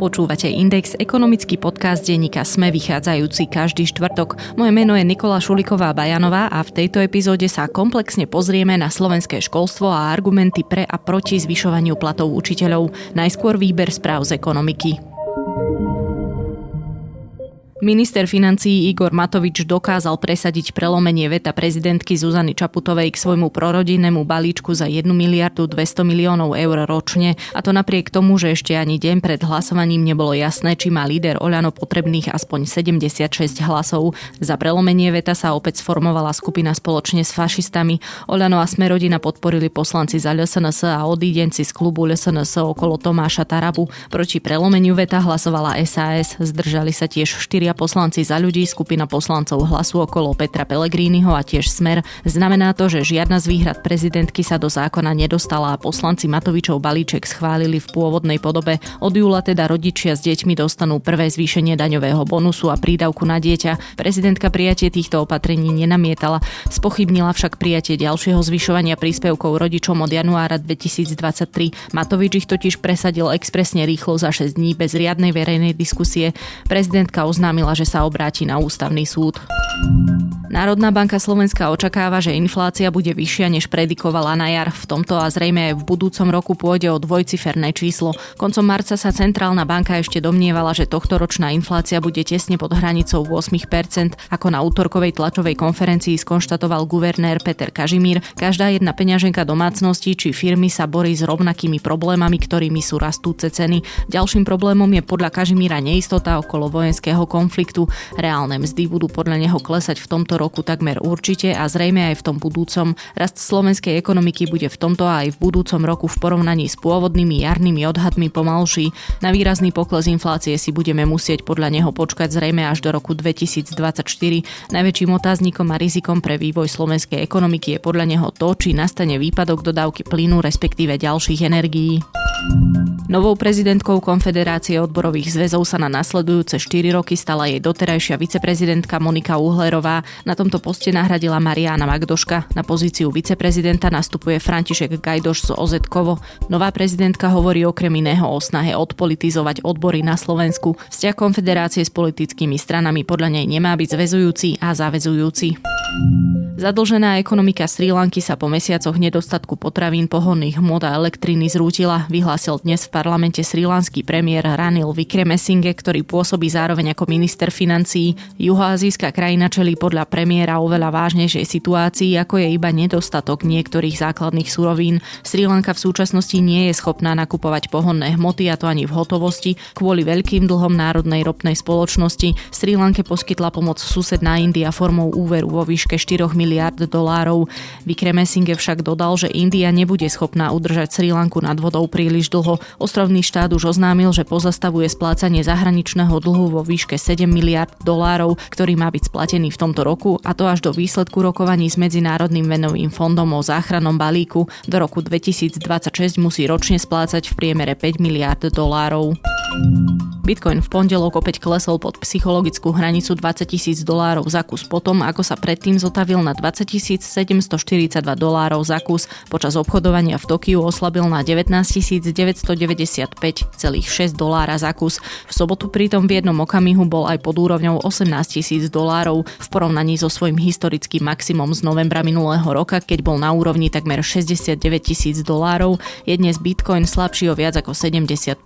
Počúvate Index, ekonomický podcast denníka Sme vychádzajúci každý štvrtok. Moje meno je Nikola Šuliková Bajanová a v tejto epizóde sa komplexne pozrieme na slovenské školstvo a argumenty pre a proti zvyšovaniu platov učiteľov. Najskôr výber správ z ekonomiky. Minister financií Igor Matovič dokázal presadiť prelomenie veta prezidentky Zuzany Čaputovej k svojmu prorodinnému balíčku za 1 miliardu 200 miliónov eur ročne a to napriek tomu, že ešte ani deň pred hlasovaním nebolo jasné, či má líder Oľano potrebných aspoň 76 hlasov. Za prelomenie veta sa opäť sformovala skupina spoločne s fašistami. Oľano a Smerodina podporili poslanci za LSNS a odídenci z klubu LSNS okolo Tomáša Tarabu. Proti prelomeniu veta hlasovala SAS, zdržali sa tiež 4 štyria poslanci za ľudí, skupina poslancov hlasu okolo Petra Pellegriniho a tiež Smer. Znamená to, že žiadna z výhrad prezidentky sa do zákona nedostala a poslanci Matovičov balíček schválili v pôvodnej podobe. Od júla teda rodičia s deťmi dostanú prvé zvýšenie daňového bonusu a prídavku na dieťa. Prezidentka prijatie týchto opatrení nenamietala, spochybnila však prijatie ďalšieho zvyšovania príspevkov rodičom od januára 2023. Matovič ich totiž presadil expresne rýchlo za 6 dní bez riadnej verejnej diskusie. Prezidentka oznámila oznámila, že sa obráti na ústavný súd. Národná banka Slovenska očakáva, že inflácia bude vyššia, než predikovala na jar. V tomto a zrejme aj v budúcom roku pôjde o dvojciferné číslo. Koncom marca sa Centrálna banka ešte domnievala, že tohtoročná inflácia bude tesne pod hranicou 8%, ako na útorkovej tlačovej konferencii skonštatoval guvernér Peter Kažimír. Každá jedna peňaženka domácnosti či firmy sa borí s rovnakými problémami, ktorými sú rastúce ceny. Ďalším problémom je podľa Kažimíra neistota okolo vojenského konfliktu. Reálne mzdy budú podľa neho klesať v tomto roku takmer určite a zrejme aj v tom budúcom. Rast slovenskej ekonomiky bude v tomto a aj v budúcom roku v porovnaní s pôvodnými jarnými odhadmi pomalší. Na výrazný pokles inflácie si budeme musieť podľa neho počkať zrejme až do roku 2024. Najväčším otáznikom a rizikom pre vývoj slovenskej ekonomiky je podľa neho to, či nastane výpadok dodávky plynu, respektíve ďalších energií. Novou prezidentkou Konfederácie odborových zväzov sa na nasledujúce 4 roky stala jej doterajšia viceprezidentka Monika Uhlerová. Na tomto poste nahradila Mariana Magdoška. Na pozíciu viceprezidenta nastupuje František Gajdoš z OZ Kovo. Nová prezidentka hovorí okrem iného o snahe odpolitizovať odbory na Slovensku. Vzťah Konfederácie s politickými stranami podľa nej nemá byť zväzujúci a zavezujúci. Zadlžená ekonomika Sri Lanky sa po mesiacoch nedostatku potravín, pohonných hmot a elektriny zrútila, vyhlásil dnes v parlamente srilanský premiér Ranil Vikremesinghe, ktorý pôsobí zároveň ako minister financií. Juhoazijská krajina čelí podľa premiéra oveľa vážnejšej situácii, ako je iba nedostatok niektorých základných surovín. Sri Lanka v súčasnosti nie je schopná nakupovať pohonné hmoty a to ani v hotovosti. Kvôli veľkým dlhom národnej ropnej spoločnosti Sri Lanke poskytla pomoc susedná India formou úveru vo výške 4 miliónov miliard dolárov. Vikremesinghe však dodal, že India nebude schopná udržať Sri Lanku nad vodou príliš dlho. Ostrovný štát už oznámil, že pozastavuje splácanie zahraničného dlhu vo výške 7 miliard dolárov, ktorý má byť splatený v tomto roku a to až do výsledku rokovaní s Medzinárodným venovým fondom o záchrannom balíku. Do roku 2026 musí ročne splácať v priemere 5 miliard dolárov. Bitcoin v pondelok opäť klesol pod psychologickú hranicu 20 tisíc dolárov za kus potom, ako sa predtým zotavil na 20 742 dolárov za kus. Počas obchodovania v Tokiu oslabil na 19 995,6 dolára za kus. V sobotu pritom v jednom okamihu bol aj pod úrovňou 18 tisíc dolárov v porovnaní so svojím historickým maximum z novembra minulého roka, keď bol na úrovni takmer 69 tisíc dolárov, je dnes Bitcoin slabší o viac ako 70%.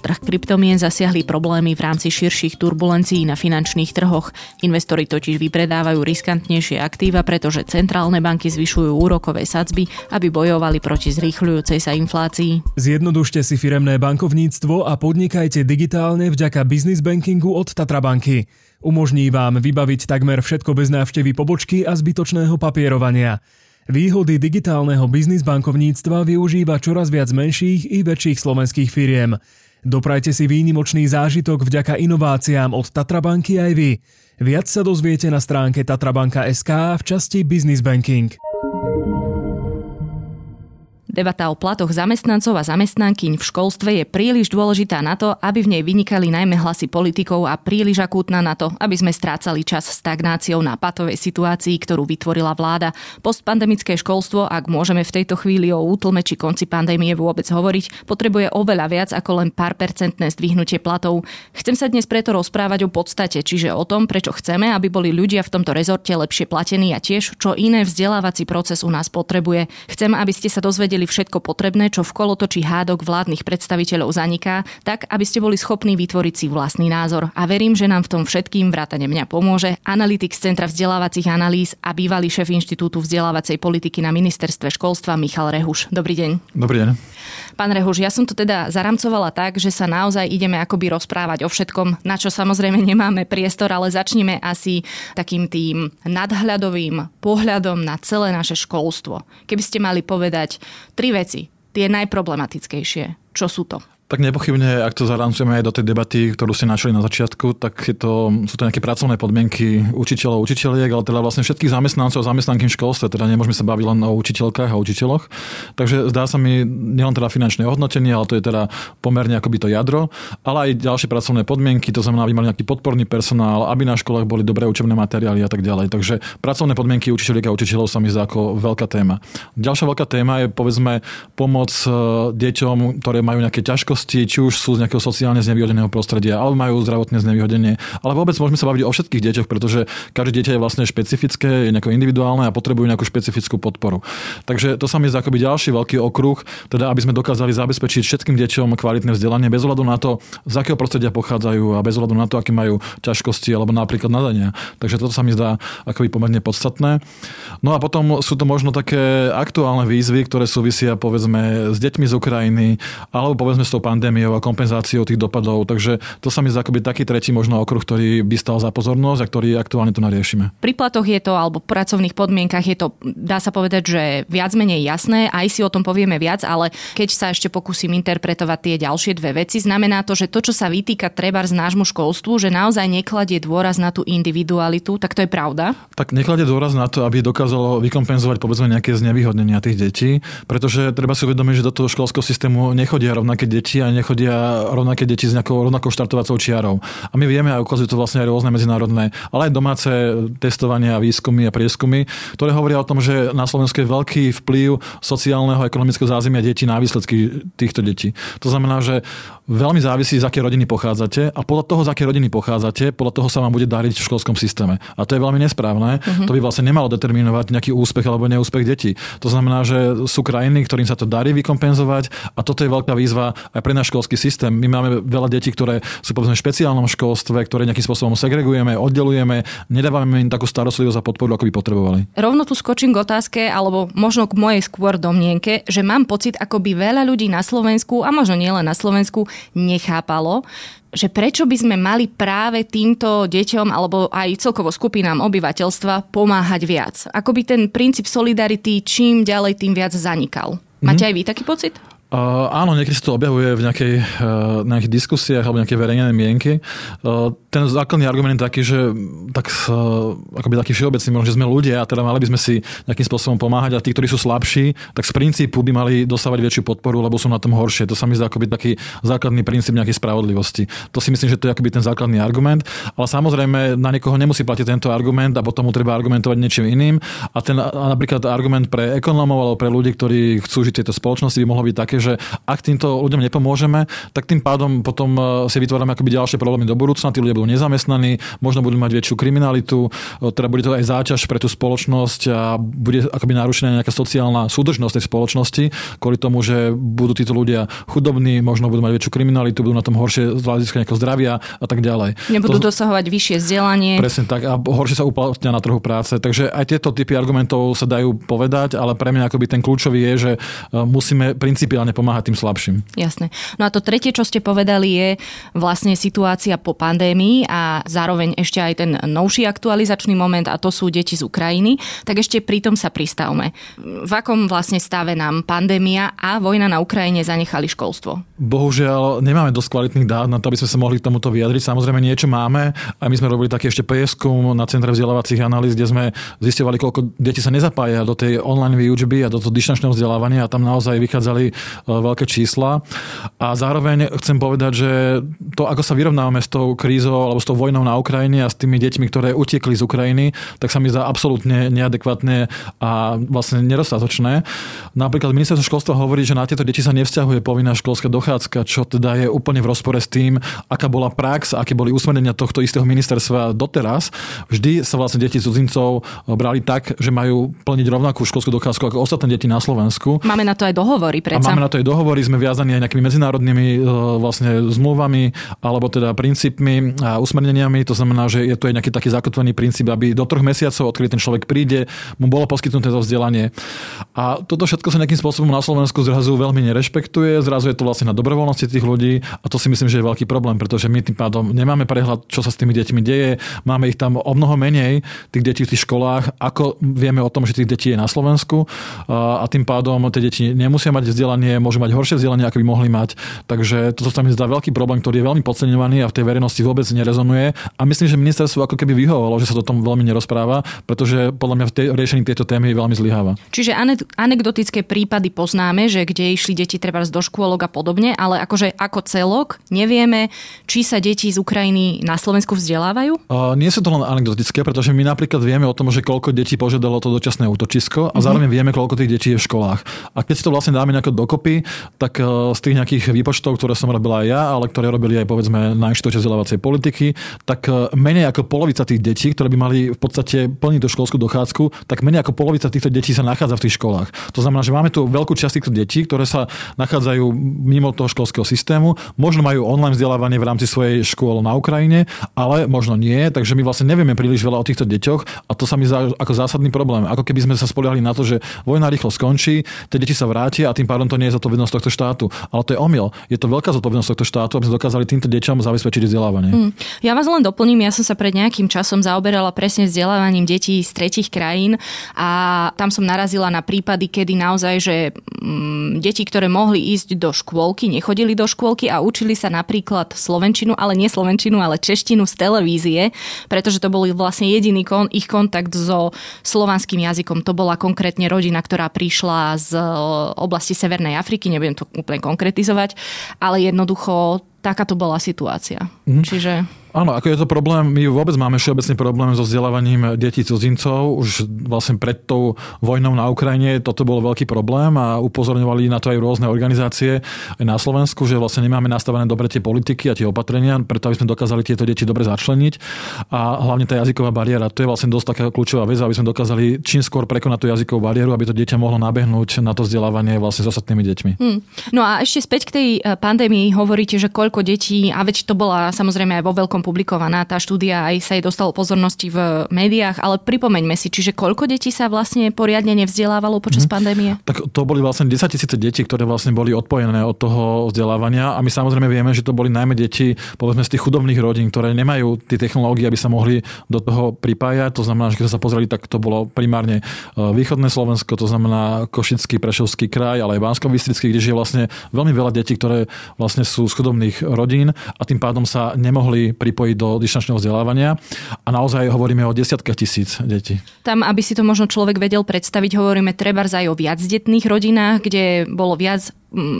Trh kryptomien zasiahli problémy v rámci širších turbulencií na finančných trhoch. Investori totiž vypredávajú riskantnejšie aktíva, pretože centrálne banky zvyšujú úrokové sadzby, aby bojovali proti zrýchľujúcej sa inflácii. Zjednodušte si firemné bankovníctvo a podnikajte digitálne vďaka business bankingu od Tatra banky. Umožní vám vybaviť takmer všetko bez návštevy pobočky a zbytočného papierovania. Výhody digitálneho biznis bankovníctva využíva čoraz viac menších i väčších slovenských firiem. Doprajte si výnimočný zážitok vďaka inováciám od Tatrabanky aj vy. Viac sa dozviete na stránke tatrabanka.sk v časti Business Banking. Debata o platoch zamestnancov a zamestnankyň v školstve je príliš dôležitá na to, aby v nej vynikali najmä hlasy politikov a príliš akútna na to, aby sme strácali čas stagnáciou na patovej situácii, ktorú vytvorila vláda. Postpandemické školstvo, ak môžeme v tejto chvíli o útlme či konci pandémie vôbec hovoriť, potrebuje oveľa viac ako len pár percentné zdvihnutie platov. Chcem sa dnes preto rozprávať o podstate, čiže o tom, prečo chceme, aby boli ľudia v tomto rezorte lepšie platení a tiež, čo iné vzdelávací proces u nás potrebuje. Chcem, aby ste sa dozvedeli všetko potrebné, čo v kolotočí hádok vládnych predstaviteľov zaniká, tak aby ste boli schopní vytvoriť si vlastný názor. A verím, že nám v tom všetkým vrátane mňa pomôže analytik z Centra vzdelávacích analýz a bývalý šéf Inštitútu vzdelávacej politiky na ministerstve školstva Michal Rehuš. Dobrý deň. Dobrý deň. Pán Rehuš, ja som to teda zaramcovala tak, že sa naozaj ideme akoby rozprávať o všetkom, na čo samozrejme nemáme priestor, ale začneme asi takým tým nadhľadovým pohľadom na celé naše školstvo. Keby ste mali povedať tri veci, tie najproblematickejšie, čo sú to? Tak nepochybne, ak to zarancujeme aj do tej debaty, ktorú ste našli na začiatku, tak je to, sú to nejaké pracovné podmienky učiteľov, učiteľiek, ale teda vlastne všetkých zamestnancov a zamestnanky v školstve, teda nemôžeme sa baviť len o učiteľkách a učiteľoch. Takže zdá sa mi nielen teda finančné hodnotenie, ale to je teda pomerne akoby to jadro, ale aj ďalšie pracovné podmienky, to znamená, aby mali nejaký podporný personál, aby na školách boli dobré učebné materiály a tak ďalej. Takže pracovné podmienky učiteľiek a učiteľov sa mi zdá ako veľká téma. Ďalšia veľká téma je povedzme pomoc e, deťom, ktoré majú nejaké ťažkosti ťažkosti, či už sú z nejakého sociálne znevýhodneného prostredia, alebo majú zdravotné znevýhodnenie. Ale vôbec môžeme sa baviť o všetkých deťoch, pretože každé dieťa je vlastne špecifické, je nejako individuálne a potrebujú nejakú špecifickú podporu. Takže to sa mi zdá akoby ďalší veľký okruh, teda aby sme dokázali zabezpečiť všetkým deťom kvalitné vzdelanie bez ohľadu na to, z akého prostredia pochádzajú a bez ohľadu na to, aké majú ťažkosti alebo napríklad nadania. Takže toto sa mi zdá akoby pomerne podstatné. No a potom sú to možno také aktuálne výzvy, ktoré súvisia povedzme s deťmi z Ukrajiny alebo povedzme s tou pandémiou a kompenzáciou tých dopadov. Takže to sa mi zdá akoby taký tretí možno okruh, ktorý by stal za pozornosť a ktorý aktuálne tu nariešime. Pri platoch je to, alebo pracovných podmienkach je to, dá sa povedať, že viac menej jasné, aj si o tom povieme viac, ale keď sa ešte pokúsim interpretovať tie ďalšie dve veci, znamená to, že to, čo sa vytýka treba z nášmu školstvu, že naozaj nekladie dôraz na tú individualitu, tak to je pravda? Tak nekladie dôraz na to, aby dokázalo vykompenzovať povedzme nejaké znevýhodnenia tých detí, pretože treba si uvedomiť, že do toho školského systému nechodia rovnaké deti deti a nechodia rovnaké deti s nejakou rovnakou štartovacou čiarou. A my vieme, a ukazujú to vlastne aj rôzne medzinárodné, ale aj domáce testovania, výskumy a prieskumy, ktoré hovoria o tom, že na Slovensku je veľký vplyv sociálneho a ekonomického zázemia detí na výsledky týchto detí. To znamená, že veľmi závisí, z aké rodiny pochádzate a podľa toho, z aké rodiny pochádzate, podľa toho sa vám bude dariť v školskom systéme. A to je veľmi nesprávne. Uh-huh. To by vlastne nemalo determinovať nejaký úspech alebo neúspech detí. To znamená, že sú krajiny, ktorým sa to darí vykompenzovať a toto je veľká výzva aj pre náš školský systém. My máme veľa detí, ktoré sú povedzme v špeciálnom školstve, ktoré nejakým spôsobom segregujeme, oddelujeme, nedávame im takú starostlivosť a podporu, ako by potrebovali. Rovno tu skočím k otázke, alebo možno k mojej skôr domnienke, že mám pocit, ako by veľa ľudí na Slovensku, a možno nielen na Slovensku, nechápalo, že prečo by sme mali práve týmto deťom alebo aj celkovo skupinám obyvateľstva pomáhať viac. Ako by ten princíp solidarity čím ďalej, tým viac zanikal. Máte mm-hmm. aj vy taký pocit? Áno, niekedy sa to objavuje v nejakej, uh, nejakých diskusiách alebo nejakej verejnej mienky. Uh, ten základný argument je taký, že tak, uh, akoby taký všeobecný, možno, že sme ľudia a teda mali by sme si nejakým spôsobom pomáhať a tí, ktorí sú slabší, tak z princípu by mali dostávať väčšiu podporu, lebo sú na tom horšie. To sa mi zdá akoby taký základný princíp nejakej spravodlivosti. To si myslím, že to je akoby ten základný argument, ale samozrejme na niekoho nemusí platiť tento argument a potom mu treba argumentovať niečím iným. A ten a napríklad argument pre ekonómov alebo pre ľudí, ktorí chcú žiť tejto spoločnosti, by mohol byť také, také, že ak týmto ľuďom nepomôžeme, tak tým pádom potom e, si vytvárame akoby ďalšie problémy do budúcna, tí ľudia budú nezamestnaní, možno budú mať väčšiu kriminalitu, e, teda bude to aj záťaž pre tú spoločnosť a bude akoby narušená nejaká sociálna súdržnosť tej spoločnosti, kvôli tomu, že budú títo ľudia chudobní, možno budú mať väčšiu kriminalitu, budú na tom horšie z hľadiska nejakého zdravia a tak ďalej. Nebudú to, dosahovať vyššie vzdelanie. Presne tak a horšie sa uplatnia na trhu práce. Takže aj tieto typy argumentov sa dajú povedať, ale pre mňa akoby ten kľúčový je, že e, musíme principiálne hlavne pomáhať tým slabším. Jasné. No a to tretie, čo ste povedali, je vlastne situácia po pandémii a zároveň ešte aj ten novší aktualizačný moment a to sú deti z Ukrajiny. Tak ešte pri tom sa pristavme. V akom vlastne stave nám pandémia a vojna na Ukrajine zanechali školstvo? Bohužiaľ, nemáme dosť kvalitných dát na to, aby sme sa mohli k tomuto vyjadriť. Samozrejme, niečo máme a my sme robili taký ešte prieskum na Centre vzdelávacích analýz, kde sme zistovali, koľko deti sa nezapája do tej online výučby a do toho dištančného vzdelávania a tam naozaj vychádzali veľké čísla. A zároveň chcem povedať, že to, ako sa vyrovnávame s tou krízou alebo s tou vojnou na Ukrajine a s tými deťmi, ktoré utiekli z Ukrajiny, tak sa mi zdá absolútne neadekvátne a vlastne nedostatočné. Napríklad ministerstvo školstva hovorí, že na tieto deti sa nevzťahuje povinná školská dochádzka, čo teda je úplne v rozpore s tým, aká bola prax, aké boli usmerenia tohto istého ministerstva doteraz. Vždy sa vlastne deti cudzincov brali tak, že majú plniť rovnakú školskú dochádzku ako ostatné deti na Slovensku. Máme na to aj dohovory, predsa. A máme na to aj dohovory, sme viazaní aj nejakými medzinárodnými e, vlastne zmluvami alebo teda princípmi a usmerneniami. To znamená, že je tu aj nejaký taký zakotvený princíp, aby do troch mesiacov, odkedy ten človek príde, mu bolo poskytnuté to vzdelanie. A toto všetko sa nejakým spôsobom na Slovensku zrazu veľmi nerešpektuje, zrazu je to vlastne na dobrovoľnosti tých ľudí a to si myslím, že je veľký problém, pretože my tým pádom nemáme prehľad, čo sa s tými deťmi deje, máme ich tam o mnoho menej, tých detí v tých školách, ako vieme o tom, že tých detí je na Slovensku a tým pádom tie deti nemusia mať vzdelanie, môžu mať horšie vzdelanie, ako by mohli mať. Takže toto sa mi zdá veľký problém, ktorý je veľmi podceňovaný a v tej verejnosti vôbec nerezonuje. A myslím, že ministerstvo ako keby vyhovovalo, že sa to tom veľmi nerozpráva, pretože podľa mňa v tej, riešení tejto témy veľmi zlyháva. Čiže anekdotické prípady poznáme, že kde išli deti treba do škôlok a podobne, ale akože ako celok nevieme, či sa deti z Ukrajiny na Slovensku vzdelávajú? Uh, nie sú to len anekdotické, pretože my napríklad vieme o tom, že koľko detí požiadalo to dočasné útočisko a mm-hmm. zároveň vieme, koľko tých detí je v školách. A keď si to vlastne dáme nejako dokopy, tak uh, z tých nejakých výpočtov, ktoré som robil aj ja, ale ktoré robili aj povedzme na Inštitúte vzdelávacej politiky, tak uh, menej ako polovica tých detí, ktoré by mali v podstate plniť tú školskú dochádzku, tak menej ako polovica týchto detí sa nachádza v tých školách. To znamená, že máme tu veľkú časť týchto detí, ktoré sa nachádzajú mimo toho školského systému, možno majú online vzdelávanie v rámci svojej škôl na Ukrajine, ale možno nie, takže my vlastne nevieme príliš veľa o týchto deťoch a to sa mi zdá ako zásadný problém. Ako keby sme sa spoliehali na to, že vojna rýchlo skončí, tie deti sa vrátia a tým pádom to nie je zodpovednosť tohto štátu. Ale to je omyl. Je to veľká zodpovednosť tohto štátu, aby sme dokázali týmto deťom zabezpečiť vzdelávanie. Mm. Ja vás len doplním, ja som sa pred nejakým časom zaoberala presne vzdelávaním detí z tretich krajín a tam som narazila na prípady, kedy naozaj, že mm, deti, ktoré mohli ísť do škôlky, nechodili do škôlky a učili sa napríklad slovenčinu, ale nie slovenčinu, ale češtinu z televízie, pretože to bol vlastne jediný kon, ich kontakt so slovanským jazykom. To bola konkrétne rodina, ktorá prišla z oblasti Severnej Afriky, nebudem to úplne konkretizovať, ale jednoducho takáto bola situácia. Mm. Čiže... Áno, ako je to problém, my vôbec máme všeobecný problém so vzdelávaním detí cudzincov. Už vlastne pred tou vojnou na Ukrajine toto bol veľký problém a upozorňovali na to aj rôzne organizácie aj na Slovensku, že vlastne nemáme nastavené dobre tie politiky a tie opatrenia, preto aby sme dokázali tieto deti dobre začleniť. A hlavne tá jazyková bariéra, to je vlastne dosť taká kľúčová vec, aby sme dokázali čím skôr prekonať tú jazykovú bariéru, aby to dieťa mohlo nabehnúť na to vzdelávanie vlastne s ostatnými deťmi. Hmm. No a ešte späť k tej eh, pandémii hovoríte, že koľko detí, a veď to bola samozrejme aj vo veľkom publikovaná tá štúdia, aj sa jej dostalo pozornosti v médiách, ale pripomeňme si, čiže koľko detí sa vlastne poriadne nevzdelávalo počas mm-hmm. pandémie? Tak to boli vlastne 10 tisíce detí, ktoré vlastne boli odpojené od toho vzdelávania a my samozrejme vieme, že to boli najmä deti povedzme z tých chudobných rodín, ktoré nemajú tie technológie, aby sa mohli do toho pripájať. To znamená, že keď sa pozreli, tak to bolo primárne e, východné Slovensko, to znamená Košický, Prešovský kraj, ale aj bansko kde je vlastne veľmi veľa detí, ktoré vlastne sú z chudobných rodín a tým pádom sa nemohli pripojiť do dištančného vzdelávania. A naozaj hovoríme o desiatkách tisíc detí. Tam, aby si to možno človek vedel predstaviť, hovoríme treba aj o viacdetných rodinách, kde bolo viac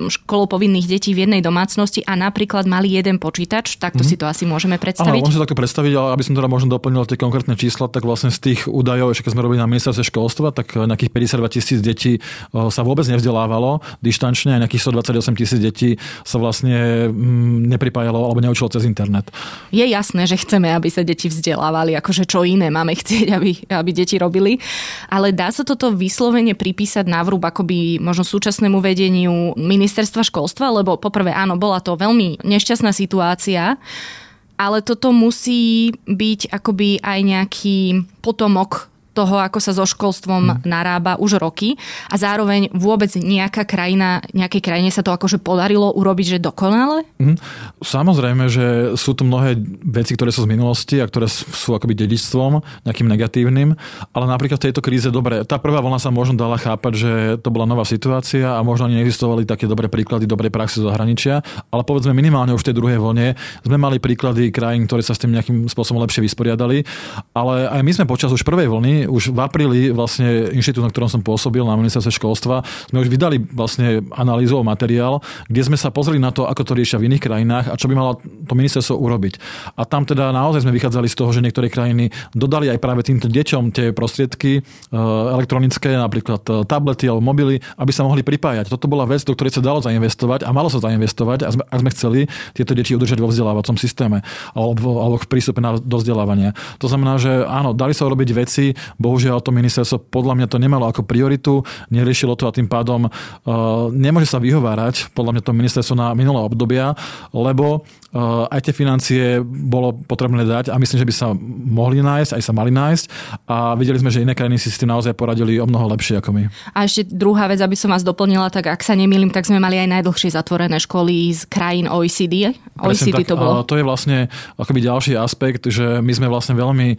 školou povinných detí v jednej domácnosti a napríklad mali jeden počítač, takto mm. si to asi môžeme predstaviť. Áno, môžem si takto predstaviť, ale aby som teda možno doplnil tie konkrétne čísla, tak vlastne z tých údajov, ešte keď sme robili na ministerstve školstva, tak nejakých 52 tisíc detí sa vôbec nevzdelávalo dištančne a nejakých 128 tisíc detí sa vlastne mm, nepripájalo alebo neučilo cez internet. Je jasné, že chceme, aby sa deti vzdelávali, akože čo iné máme chcieť, aby, aby deti robili, ale dá sa toto vyslovene pripísať na vrúb akoby možno súčasnému vedeniu ministerstva školstva, lebo poprvé áno, bola to veľmi nešťastná situácia, ale toto musí byť akoby aj nejaký potomok toho, ako sa so školstvom hmm. narába už roky a zároveň vôbec nejaká krajina, nejakej krajine sa to akože podarilo urobiť, že dokonale? Hmm. Samozrejme, že sú tu mnohé veci, ktoré sú z minulosti a ktoré sú akoby dedičstvom, nejakým negatívnym, ale napríklad v tejto kríze, dobre, tá prvá vlna sa možno dala chápať, že to bola nová situácia a možno ani neexistovali také dobré príklady dobrej praxe zo zahraničia, ale povedzme minimálne už v tej druhej vlne sme mali príklady krajín, ktoré sa s tým nejakým spôsobom lepšie vysporiadali, ale aj my sme počas už prvej vlny, už v apríli vlastne inštitút, na ktorom som pôsobil na ministerstve školstva, sme už vydali vlastne analýzu materiál, kde sme sa pozreli na to, ako to riešia v iných krajinách a čo by malo to ministerstvo urobiť. A tam teda naozaj sme vychádzali z toho, že niektoré krajiny dodali aj práve týmto deťom tie prostriedky e, elektronické, napríklad e, tablety alebo mobily, aby sa mohli pripájať. Toto bola vec, do ktorej sa dalo zainvestovať a malo sa zainvestovať a sme, a sme chceli tieto deti udržať vo vzdelávacom systéme alebo, alebo v prístupe na, do vzdelávania. To znamená, že áno, dali sa urobiť veci, bohužiaľ to ministerstvo podľa mňa to nemalo ako prioritu, neriešilo to a tým pádom uh, nemôže sa vyhovárať podľa mňa to ministerstvo na minulé obdobia, lebo uh, aj tie financie bolo potrebné dať a myslím, že by sa mohli nájsť, aj sa mali nájsť a videli sme, že iné krajiny si s tým naozaj poradili o mnoho lepšie ako my. A ešte druhá vec, aby som vás doplnila, tak ak sa nemýlim, tak sme mali aj najdlhšie zatvorené školy z krajín OECD. OECD tak, to bolo. To je vlastne akoby ďalší aspekt, že my sme vlastne veľmi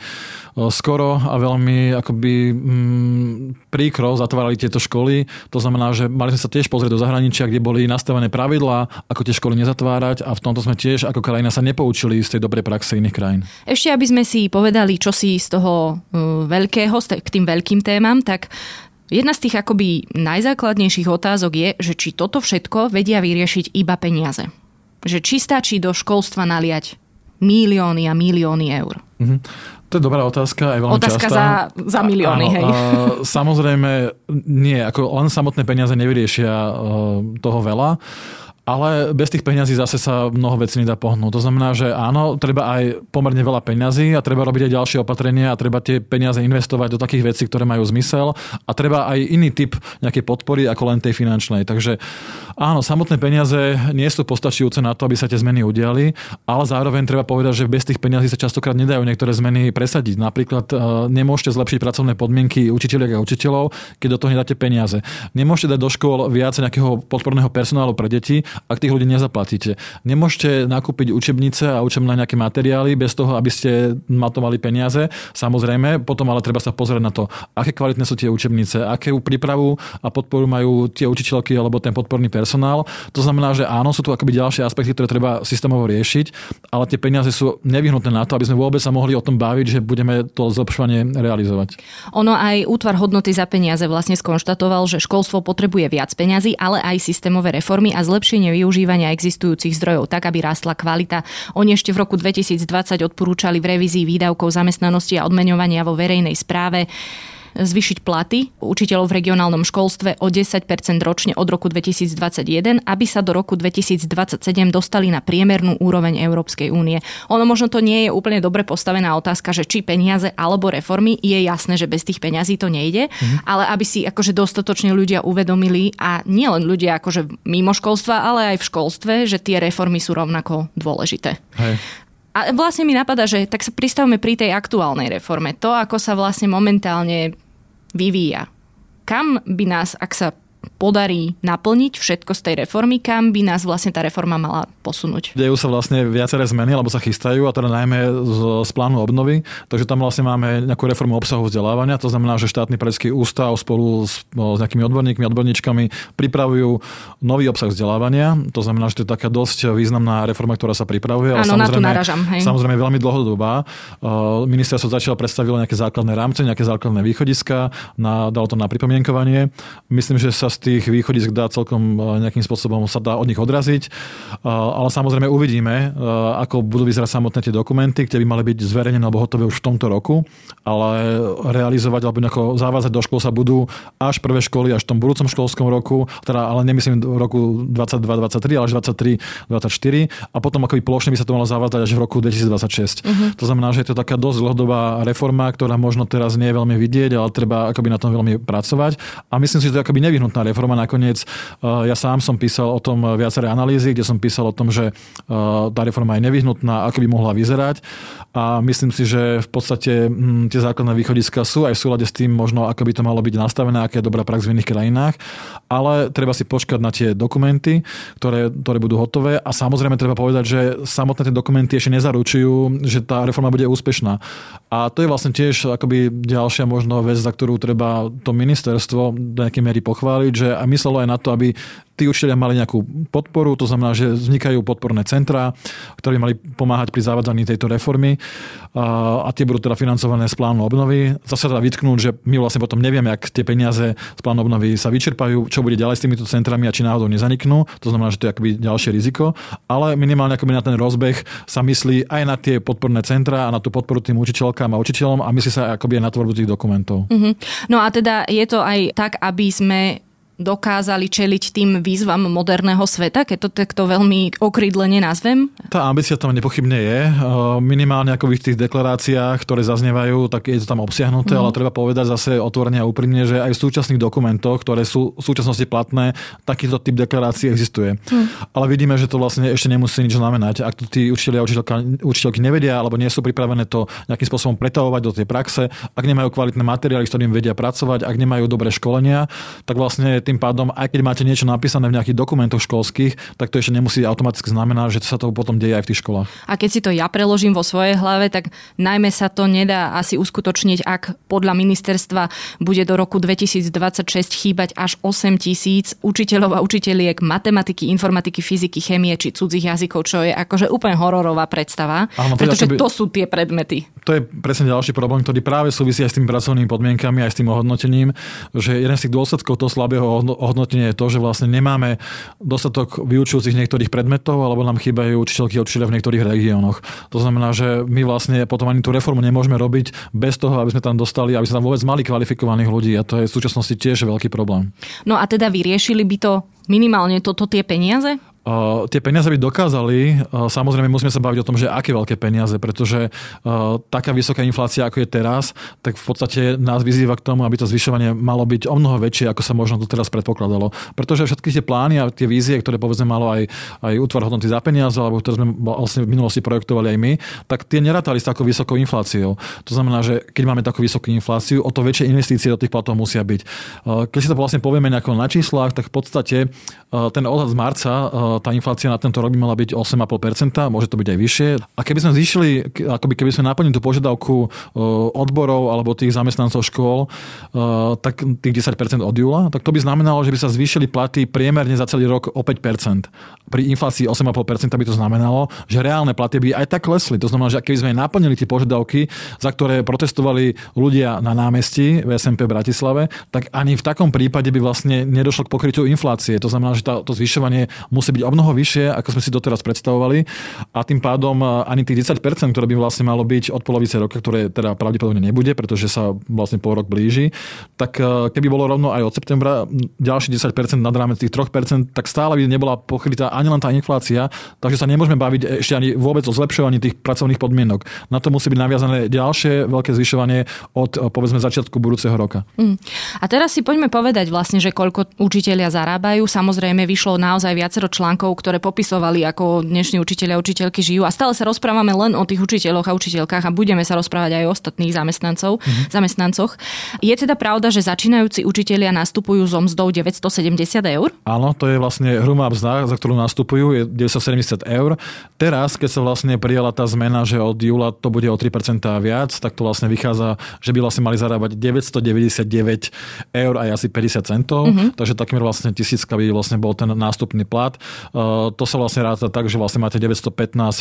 skoro a veľmi akoby mm, príkro zatvárali tieto školy. To znamená, že mali sme sa tiež pozrieť do zahraničia, kde boli nastavené pravidlá, ako tie školy nezatvárať a v tomto sme tiež ako krajina sa nepoučili z tej dobrej praxe iných krajín. Ešte aby sme si povedali, čo si z toho uh, veľkého, k tým veľkým témam, tak Jedna z tých akoby najzákladnejších otázok je, že či toto všetko vedia vyriešiť iba peniaze. Že či stačí do školstva naliať milióny a milióny eur. Mm-hmm. To je dobrá otázka, aj veľmi Otázka častá. za, za milióny, Áno, hej. A, samozrejme, nie, ako len samotné peniaze nevyriešia uh, toho veľa. Ale bez tých peňazí zase sa mnoho vecí nedá pohnúť. To znamená, že áno, treba aj pomerne veľa peňazí a treba robiť aj ďalšie opatrenia a treba tie peniaze investovať do takých vecí, ktoré majú zmysel a treba aj iný typ nejakej podpory ako len tej finančnej. Takže áno, samotné peniaze nie sú postačujúce na to, aby sa tie zmeny udiali, ale zároveň treba povedať, že bez tých peňazí sa častokrát nedajú niektoré zmeny presadiť. Napríklad e, nemôžete zlepšiť pracovné podmienky učiteľiek a učiteľov, keď do toho nedáte peniaze. Nemôžete dať do škôl viac nejakého podporného personálu pre deti, ak tých ľudí nezaplatíte. Nemôžete nakúpiť učebnice a učebné nejaké materiály bez toho, aby ste matovali peniaze. Samozrejme, potom ale treba sa pozrieť na to, aké kvalitné sú tie učebnice, aké prípravu a podporu majú tie učiteľky alebo ten podporný personál. To znamená, že áno, sú tu akoby ďalšie aspekty, ktoré treba systémovo riešiť, ale tie peniaze sú nevyhnutné na to, aby sme vôbec sa mohli o tom baviť, že budeme to zlepšovanie realizovať. Ono aj útvar hodnoty za peniaze vlastne skonštatoval, že školstvo potrebuje viac peňazí, ale aj systémové reformy a zlepšenie efektívne využívania existujúcich zdrojov tak, aby rástla kvalita. Oni ešte v roku 2020 odporúčali v revízii výdavkov zamestnanosti a odmeňovania vo verejnej správe zvyšiť platy učiteľov v regionálnom školstve o 10% ročne od roku 2021, aby sa do roku 2027 dostali na priemernú úroveň Európskej únie. Ono možno to nie je úplne dobre postavená otázka, že či peniaze alebo reformy, je jasné, že bez tých peňazí to nejde, mhm. ale aby si akože dostatočne ľudia uvedomili a nielen ľudia akože mimo školstva, ale aj v školstve, že tie reformy sú rovnako dôležité. Hej. A vlastne mi napadá, že tak sa pristavme pri tej aktuálnej reforme. To, ako sa vlastne momentálne vyvíja. Kam by nás, ak sa podarí naplniť všetko z tej reformy, kam by nás vlastne tá reforma mala posunúť. Dejú sa vlastne viaceré zmeny, alebo sa chystajú, a teda najmä z, z plánu obnovy. Takže tam vlastne máme nejakú reformu obsahu vzdelávania, to znamená, že štátny predský ústav spolu s, s nejakými odborníkmi, odborníčkami pripravujú nový obsah vzdelávania. To znamená, že to je taká dosť významná reforma, ktorá sa pripravuje. Áno, na tú naražam. Hej. Samozrejme veľmi dlhodobá. Ministerstvo začalo predstavilo nejaké základné rámce, nejaké základné východiska, na, dalo to na pripomienkovanie. Myslím, že sa z tých východisk dá celkom e, nejakým spôsobom sa dá od nich odraziť. E, ale samozrejme uvidíme, e, ako budú vyzerať samotné tie dokumenty, ktoré by mali byť zverejnené alebo hotové už v tomto roku, ale realizovať alebo nejako zavázať do škôl sa budú až prvé školy až v tom budúcom školskom roku, teda ale nemyslím v roku 22-23, ale až 23-24 a potom akoby plošne by sa to malo zavázať až v roku 2026. Uh-huh. Mhm. To znamená, že je to taká dosť dlhodobá reforma, ktorá možno teraz nie je veľmi vidieť, ale treba akoby na tom veľmi pracovať a myslím si, že to je akoby nevyhnutná nevyhnutná reforma. Nakoniec ja sám som písal o tom viaceré analýzy, kde som písal o tom, že tá reforma je nevyhnutná, ako by mohla vyzerať. A myslím si, že v podstate hm, tie základné východiska sú aj v súlade s tým možno, ako by to malo byť nastavené, aké je dobrá prax v iných krajinách. Ale treba si počkať na tie dokumenty, ktoré, ktoré budú hotové. A samozrejme treba povedať, že samotné tie dokumenty ešte nezaručujú, že tá reforma bude úspešná. A to je vlastne tiež akoby ďalšia možno vec, za ktorú treba to ministerstvo do nejakej miery pochváliť, že a myslelo aj na to, aby tí učiteľia mali nejakú podporu, to znamená, že vznikajú podporné centrá, ktoré mali pomáhať pri zavádzaní tejto reformy a tie budú teda financované z plánu obnovy. Zase teda vytknúť, že my vlastne potom nevieme, ak tie peniaze z plánu obnovy sa vyčerpajú, čo bude ďalej s týmito centrami a či náhodou nezaniknú. To znamená, že to je akoby ďalšie riziko. Ale minimálne akoby na ten rozbeh sa myslí aj na tie podporné centra a na tú podporu tým učiteľkám a učiteľom a myslí sa akoby aj na tvorbu tých dokumentov. Mm-hmm. No a teda je to aj tak, aby sme dokázali čeliť tým výzvam moderného sveta, keď to takto veľmi okrídlene nazvem? Tá ambícia tam nepochybne je. Minimálne ako v tých deklaráciách, ktoré zaznievajú, tak je to tam obsiahnuté, mm. ale treba povedať zase otvorene a úprimne, že aj v súčasných dokumentoch, ktoré sú v súčasnosti platné, takýto typ deklarácií existuje. Mm. Ale vidíme, že to vlastne ešte nemusí nič znamenať. Ak to tí učiteľia a učiteľky nevedia alebo nie sú pripravené to nejakým spôsobom pretavovať do tej praxe, ak nemajú kvalitné materiály, s ktorým vedia pracovať, ak nemajú dobré školenia, tak vlastne tým pádom, aj keď máte niečo napísané v nejakých dokumentoch školských, tak to ešte nemusí automaticky znamenať, že sa to potom deje aj v tých školách. A keď si to ja preložím vo svojej hlave, tak najmä sa to nedá asi uskutočniť, ak podľa ministerstva bude do roku 2026 chýbať až 8 tisíc učiteľov a učiteľiek matematiky, informatiky, fyziky, chemie či cudzích jazykov, čo je akože úplne hororová predstava, Áno, pretože to sú tie predmety. To je presne ďalší problém, ktorý práve súvisí aj s tými pracovnými podmienkami, aj s tým ohodnotením, že jeden z tých dôsledkov toho slabého ohodnotenie je to, že vlastne nemáme dostatok vyučujúcich niektorých predmetov alebo nám chýbajú učiteľky a učiteľe v niektorých regiónoch. To znamená, že my vlastne potom ani tú reformu nemôžeme robiť bez toho, aby sme tam dostali, aby sme tam vôbec mali kvalifikovaných ľudí a to je v súčasnosti tiež veľký problém. No a teda vyriešili by to minimálne toto tie peniaze? Uh, tie peniaze by dokázali, uh, samozrejme musíme sa baviť o tom, že aké veľké peniaze, pretože uh, taká vysoká inflácia, ako je teraz, tak v podstate nás vyzýva k tomu, aby to zvyšovanie malo byť o mnoho väčšie, ako sa možno to teraz predpokladalo. Pretože všetky tie plány a tie vízie, ktoré povedzme malo aj, aj útvar hodnoty za peniaze, alebo ktoré sme vlastne v minulosti projektovali aj my, tak tie nerátali s takou vysokou infláciou. To znamená, že keď máme takú vysokú infláciu, o to väčšie investície do tých platov musia byť. Keď si to vlastne povieme nejako na číslach, tak v podstate ten odhad z marca tá inflácia na tento rok by mala byť 8,5%, môže to byť aj vyššie. A keby sme zvýšili, akoby keby sme naplnili tú požiadavku e, odborov alebo tých zamestnancov škôl, e, tak tých 10% od júla, tak to by znamenalo, že by sa zvýšili platy priemerne za celý rok o 5%. Pri inflácii 8,5% by to znamenalo, že reálne platy by aj tak klesli. To znamená, že keby sme naplnili tie požiadavky, za ktoré protestovali ľudia na námestí v SMP v Bratislave, tak ani v takom prípade by vlastne nedošlo k pokrytiu inflácie. To znamená, že tá, to zvyšovanie musí byť o mnoho vyššie, ako sme si doteraz predstavovali. A tým pádom e, ani tých 10%, ktoré by vlastne malo byť od polovice roka, ktoré teda pravdepodobne nebude, pretože sa vlastne pol rok blíži, tak e, keby bolo rovno aj od septembra ďalší 10% nad rámec tých 3%, tak stále by nebola pokrytá ani len tá inflácia, takže sa nemôžeme baviť ešte ani vôbec o zlepšovaní tých pracovných podmienok. Na to musí byť naviazané ďalšie veľké zvyšovanie od povedzme začiatku budúceho roka. Mm. A teraz si poďme povedať vlastne, že koľko učiteľia zarábajú. Samozrejme vyšlo naozaj viacero článkov ktoré popisovali, ako dnešní učiteľia a učiteľky žijú. A stále sa rozprávame len o tých učiteľoch a učiteľkách a budeme sa rozprávať aj o ostatných zamestnancov, mm-hmm. zamestnancoch. Je teda pravda, že začínajúci učiteľia nastupujú so mzdou 970 eur? Áno, to je vlastne hrubá mzda, za ktorú nastupujú, je 970 eur. Teraz, keď sa vlastne prijala tá zmena, že od júla to bude o 3% viac, tak to vlastne vychádza, že by vlastne mali zarábať 999 eur aj asi 50 centov, mm-hmm. takže takmer vlastne tisícka by vlastne bol ten nástupný plat. To sa vlastne ráta tak, že vlastne máte 915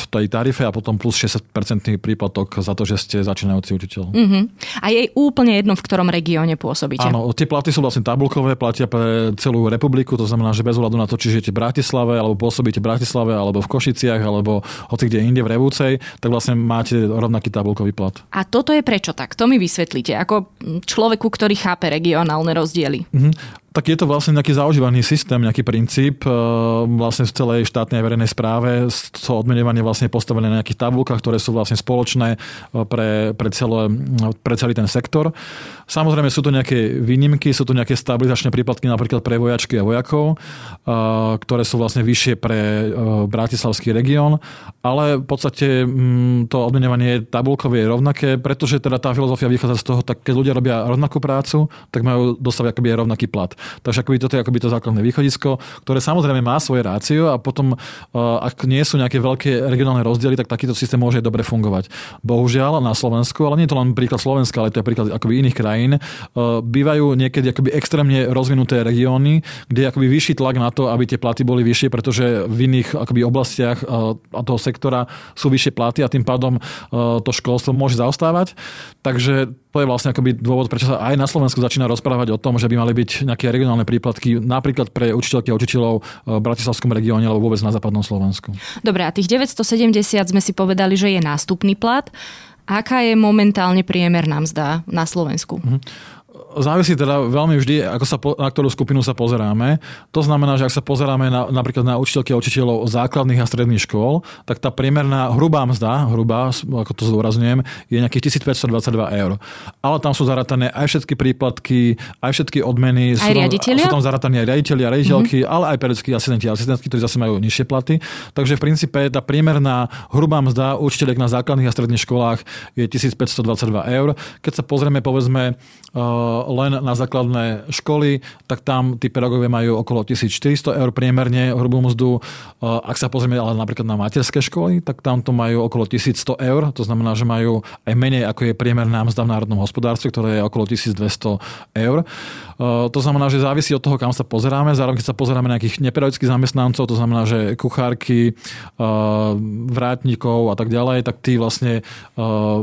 v tej tarife a potom plus 60% príplatok za to, že ste začínajúci učiteľ. Uh-huh. A je úplne jedno, v ktorom regióne pôsobíte. Áno, tie platy sú vlastne tabulkové, platia pre celú republiku, to znamená, že bez ohľadu na to, či žijete v Bratislave, alebo pôsobíte v Bratislave, alebo v Košiciach, alebo hoci kde inde v Revúcej, tak vlastne máte rovnaký tabulkový plat. A toto je prečo tak? To mi vysvetlíte, ako človeku, ktorý chápe regionálne rozdiely. Uh-huh Tak je to vlastne nejaký zaužívaný systém, nejaký princíp e, vlastne v celej štátnej a verejnej správe. To odmenovanie vlastne postavené na nejakých tabulkách, ktoré sú vlastne spoločné e, pre, pre, celé, pre celý ten sektor. Samozrejme sú to nejaké výnimky, sú to nejaké stabilizačné príplatky napríklad pre vojačky a vojakov, e, ktoré sú vlastne vyššie pre Bratislavský región, ale v podstate mm, to odmenovanie tabulkové je rovnaké, pretože teda tá filozofia vychádza z toho, tak keď ľudia robia rovnakú prácu, tak majú dostať akoby rovnaký plat. Takže akoby toto je akoby to základné východisko, ktoré samozrejme má svoje rácio a potom, e, ak nie sú nejaké veľké regionálne rozdiely, tak takýto systém môže dobre fungovať. Bohužiaľ na Slovensku, ale nie je to len príklad Slovenska, ale to je príklad akoby iných krajín, e, bývajú niekedy akoby extrémne rozvinuté regióny, kde je akoby vyšší tlak na to, aby tie platy boli vyššie, pretože v iných akoby oblastiach e, a toho sektora sú vyššie platy a tým pádom to školstvo môže zaostávať. Takže to je vlastne akoby dôvod, prečo sa aj na Slovensku začína rozprávať o tom, že by mali byť nejaké regionálne príplatky napríklad pre učiteľky a učiteľov v Bratislavskom regióne alebo vôbec na západnom Slovensku. Dobre, a tých 970 sme si povedali, že je nástupný plat. Aká je momentálne priemerná mzda na Slovensku? Mm-hmm závisí teda veľmi vždy, ako sa, na ktorú skupinu sa pozeráme. To znamená, že ak sa pozeráme na, napríklad na učiteľky a učiteľov základných a stredných škôl, tak tá priemerná hrubá mzda, hrubá, ako to zdôrazňujem, je nejakých 1522 eur. Ale tam sú zaratané aj všetky príplatky, aj všetky odmeny. Aj sú, sú tam zarataní aj riaditeľi a riaditeľky, mm-hmm. ale aj pedagogickí asistenti a asistentky, ktorí zase majú nižšie platy. Takže v princípe tá priemerná hrubá mzda učiteľek na základných a stredných školách je 1522 eur. Keď sa pozrieme, povedzme, len na základné školy, tak tam tí pedagógovia majú okolo 1400 eur priemerne hrubú mzdu. Ak sa pozrieme ale napríklad na materské školy, tak tam to majú okolo 1100 eur. To znamená, že majú aj menej ako je priemerná mzda v národnom hospodárstve, ktoré je okolo 1200 eur. To znamená, že závisí od toho, kam sa pozeráme. Zároveň, keď sa pozeráme na nejakých nepedagogických zamestnancov, to znamená, že kuchárky, vrátnikov a tak ďalej, tak tí vlastne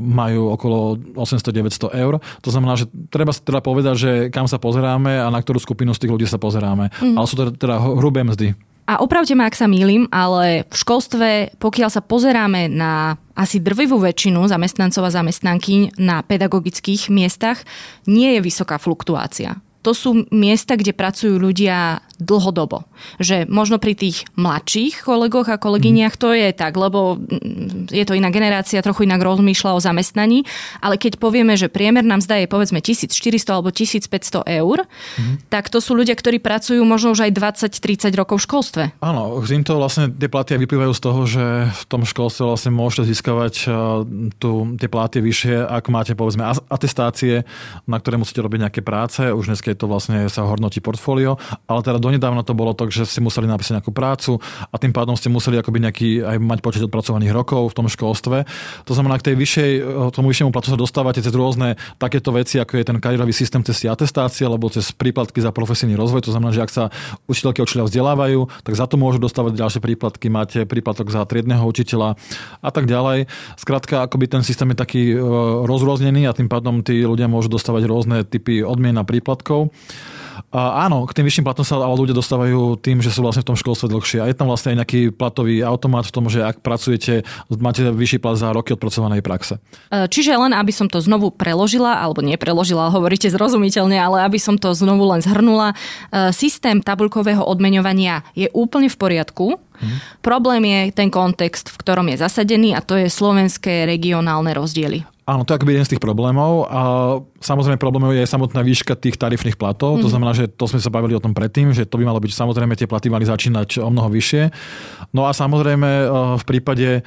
majú okolo 800-900 eur. To znamená, že treba teda povedať, že kam sa pozeráme a na ktorú skupinu z tých ľudí sa pozeráme. Mm. Ale sú to teda hrubé mzdy. A opravte ma, ak sa mýlim, ale v školstve, pokiaľ sa pozeráme na asi drvivú väčšinu zamestnancov a zamestnanky na pedagogických miestach, nie je vysoká fluktuácia to sú miesta, kde pracujú ľudia dlhodobo. Že možno pri tých mladších kolegoch a kolegyniach to je tak, lebo mm, je to iná generácia, trochu inak rozmýšľa o zamestnaní, ale keď povieme, že priemerná mzda je povedzme 1400 alebo 1500 eur, mm. tak to sú ľudia, ktorí pracujú možno už aj 20-30 rokov v školstve. Áno, týmto vlastne tie platy vyplývajú z toho, že v tom školstve vlastne môžete získavať eh, tu, tie platy vyššie, ak máte povedzme atestácie, na ktoré musíte robiť nejaké práce. Už dnes to vlastne sa hodnotí portfólio, ale teda donedávna to bolo tak, že ste museli napísať nejakú prácu a tým pádom ste museli akoby nejaký, aj mať počet odpracovaných rokov v tom školstve. To znamená, k tej vyššej, tomu vyššiemu platu sa dostávate cez rôzne takéto veci, ako je ten kariérový systém cez atestácie alebo cez príplatky za profesijný rozvoj. To znamená, že ak sa učiteľky a učiteľia vzdelávajú, tak za to môžu dostávať ďalšie príplatky, máte príplatok za triedneho učiteľa a tak ďalej. Skrátka, akoby ten systém je taký e, rozrôznený a tým pádom tí ľudia môžu dostávať rôzne typy odmien a príplatkov. A áno, k tým vyšším platom sa ale ľudia dostávajú tým, že sú vlastne v tom školstve dlhšie. A je tam vlastne aj nejaký platový automat v tom, že ak pracujete, máte vyšší plat za roky odpracovanej praxe. E, čiže len aby som to znovu preložila, alebo nepreložila, hovoríte zrozumiteľne, ale aby som to znovu len zhrnula, e, systém tabulkového odmeňovania je úplne v poriadku. Mhm. Problém je ten kontext, v ktorom je zasadený a to je slovenské regionálne rozdiely. Áno, to je akoby jeden z tých problémov. A samozrejme problémom je samotná výška tých tarifných platov. Mm-hmm. To mhm. znamená, že to sme sa bavili o tom predtým, že to by malo byť samozrejme tie platy mali začínať o mnoho vyššie. No a samozrejme e, v prípade e,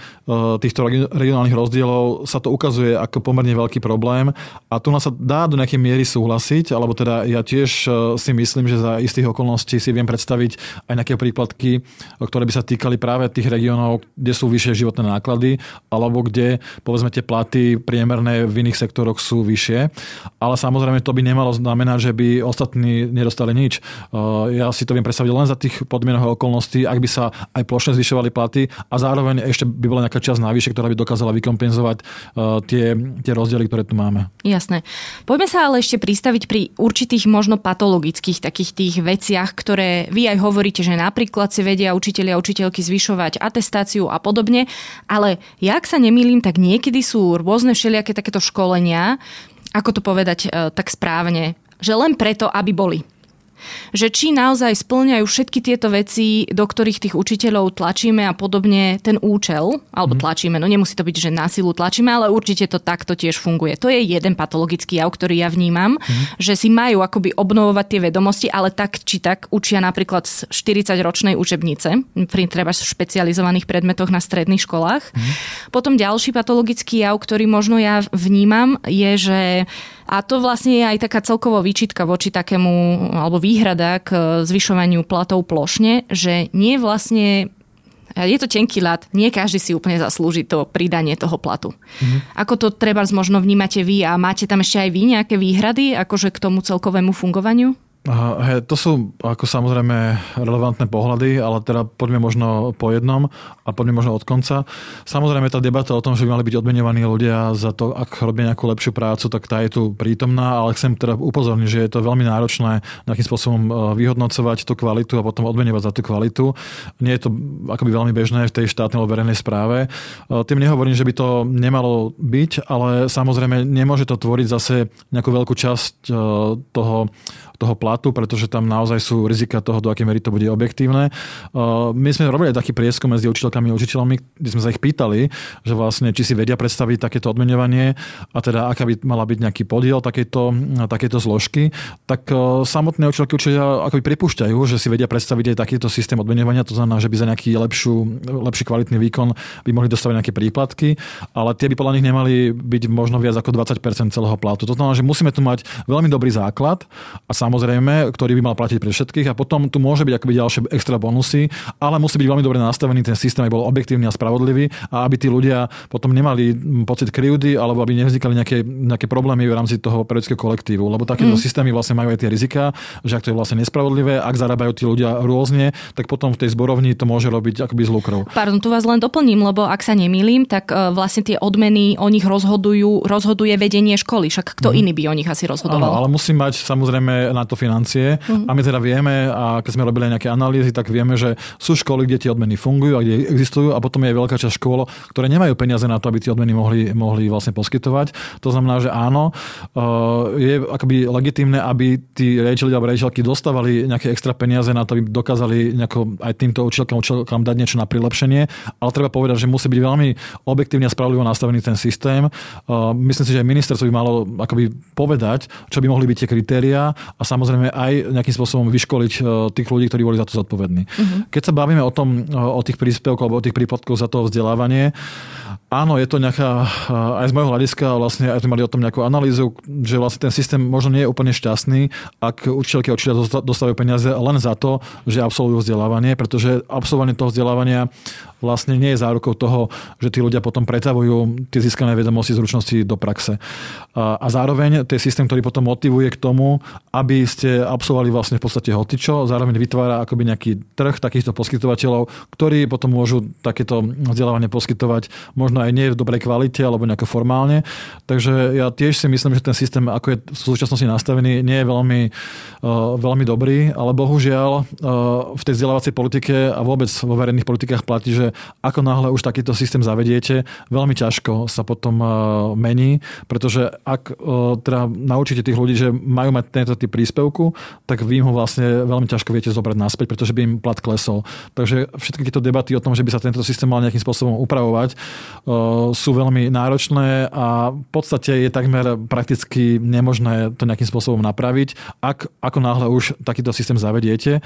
týchto regionálnych rozdielov sa to ukazuje ako pomerne veľký problém. A tu nás sa dá do nejakej miery súhlasiť, alebo teda ja tiež e, si myslím, že za istých okolností si viem predstaviť aj nejaké príplatky, ktoré by sa týkali práve tých regiónov, kde sú vyššie životné náklady, alebo kde povedzme tie platy priemerné v iných sektoroch sú vyššie. Ale samozrejme to by nemalo znamenať, že by ostatní nedostali nič. Ja si to viem predstaviť len za tých podmienok okolností, ak by sa aj plošne zvyšovali platy a zároveň ešte by bola nejaká časť navyše, ktorá by dokázala vykompenzovať tie, tie rozdiely, ktoré tu máme. Jasné. Poďme sa ale ešte pristaviť pri určitých možno patologických takých tých veciach, ktoré vy aj hovoríte, že napríklad si vedia učiteľia a učiteľky zvyšovať atestáciu a podobne, ale jak sa nemýlim, tak niekedy sú rôzne všelijaké takéto školenia, ako to povedať e, tak správne, že len preto, aby boli. Že či naozaj splňajú všetky tieto veci, do ktorých tých učiteľov tlačíme a podobne ten účel, alebo mm. tlačíme, no nemusí to byť, že na silu tlačíme, ale určite to takto tiež funguje. To je jeden patologický jav, ktorý ja vnímam, mm. že si majú akoby obnovovať tie vedomosti, ale tak či tak učia napríklad z 40-ročnej učebnice, pri treba špecializovaných predmetoch na stredných školách. Mm. Potom ďalší patologický jav, ktorý možno ja vnímam, je, že a to vlastne je aj taká celkovo výčitka voči takému, alebo výhrada k zvyšovaniu platov plošne, že nie vlastne je to tenký lat, nie každý si úplne zaslúži to pridanie toho platu. Mm-hmm. Ako to treba možno vnímate vy a máte tam ešte aj vy nejaké výhrady akože k tomu celkovému fungovaniu? He, to sú ako samozrejme relevantné pohľady, ale teda poďme možno po jednom a poďme možno od konca. Samozrejme tá debata o tom, že by mali byť odmenovaní ľudia za to, ak robia nejakú lepšiu prácu, tak tá je tu prítomná, ale chcem teda upozorniť, že je to veľmi náročné nejakým spôsobom e, vyhodnocovať tú kvalitu a potom odmenovať za tú kvalitu. Nie je to akoby veľmi bežné v tej štátnej alebo verejnej správe. E, tým nehovorím, že by to nemalo byť, ale samozrejme nemôže to tvoriť zase nejakú veľkú časť e, toho toho platu, pretože tam naozaj sú rizika toho, do akej miery to bude objektívne. Uh, my sme robili taký prieskum medzi učiteľkami a učiteľmi, kde sme sa ich pýtali, že vlastne či si vedia predstaviť takéto odmenovanie a teda aká by mala byť nejaký podiel takéto, takéto zložky, tak uh, samotné učiteľky učiteľia akoby pripúšťajú, že si vedia predstaviť aj takýto systém odmenovania, to znamená, že by za nejaký lepšiu, lepší kvalitný výkon by mohli dostať nejaké príplatky, ale tie by podľa nich nemali byť možno viac ako 20% celého platu. To znamená, že musíme tu mať veľmi dobrý základ a samozrejme, ktorý by mal platiť pre všetkých a potom tu môže byť akoby ďalšie extra bonusy, ale musí byť veľmi dobre nastavený ten systém, aby bol objektívny a spravodlivý a aby tí ľudia potom nemali pocit krivdy alebo aby nevznikali nejaké, nejaké problémy v rámci toho periodického kolektívu, lebo takéto mm. systémy vlastne majú aj tie rizika, že ak to je vlastne nespravodlivé, ak zarábajú tí ľudia rôzne, tak potom v tej zborovni to môže robiť akoby z lukrov. Pardon, tu vás len doplním, lebo ak sa nemýlim, tak e, vlastne tie odmeny o nich rozhodujú, rozhoduje vedenie školy, však kto mm. iný by o nich asi rozhodoval. Áno, ale musí mať samozrejme na to financie. Mm-hmm. A my teda vieme, a keď sme robili nejaké analýzy, tak vieme, že sú školy, kde tie odmeny fungujú a kde existujú a potom je veľká časť škôl, ktoré nemajú peniaze na to, aby tie odmeny mohli, mohli vlastne poskytovať. To znamená, že áno, eh, je akoby legitimné, aby tí rejiteľi alebo rejiteľky dostávali nejaké extra peniaze na to, aby dokázali nejako aj týmto učiteľkám, učiteľkám dať niečo na prilepšenie, ale treba povedať, že musí byť veľmi objektívne a spravodlivo nastavený ten systém. Eh, myslím si, že aj ministerstvo by malo akoby povedať, čo by mohli byť tie kritériá a samozrejme aj nejakým spôsobom vyškoliť e, tých ľudí, ktorí boli za to zodpovední. Uh-huh. Keď sa bavíme o tom, e, o tých príspevkoch alebo o tých prípadkoch za to vzdelávanie, Áno, je to nejaká, eh, aj z môjho hľadiska, vlastne aj sme mali o tom nejakú analýzu, že vlastne ten systém možno nie je úplne šťastný, ak učiteľky a učiteľia dostávajú peniaze len za to, že absolvujú vzdelávanie, pretože absolvovanie toho vzdelávania vlastne nie je zárukou toho, že tí ľudia potom pretavujú tie získané vedomosti, zručnosti do praxe. A, zároveň to je systém, ktorý potom motivuje k tomu, aby ste absolvovali vlastne v podstate hotičo, zároveň vytvára akoby nejaký trh takýchto poskytovateľov, ktorí potom môžu takéto vzdelávanie poskytovať možno aj nie v dobrej kvalite alebo nejako formálne. Takže ja tiež si myslím, že ten systém, ako je v súčasnosti nastavený, nie je veľmi, uh, veľmi dobrý, ale bohužiaľ uh, v tej vzdelávacej politike a vôbec vo verejných politikách platí, že ako náhle už takýto systém zavediete, veľmi ťažko sa potom uh, mení, pretože ak uh, teda naučíte tých ľudí, že majú mať tento typ príspevku, tak vy im ho vlastne veľmi ťažko viete zobrať naspäť, pretože by im plat klesol. Takže všetky tieto debaty o tom, že by sa tento systém mal nejakým spôsobom upravovať, sú veľmi náročné a v podstate je takmer prakticky nemožné to nejakým spôsobom napraviť, ak ako náhle už takýto systém zavediete.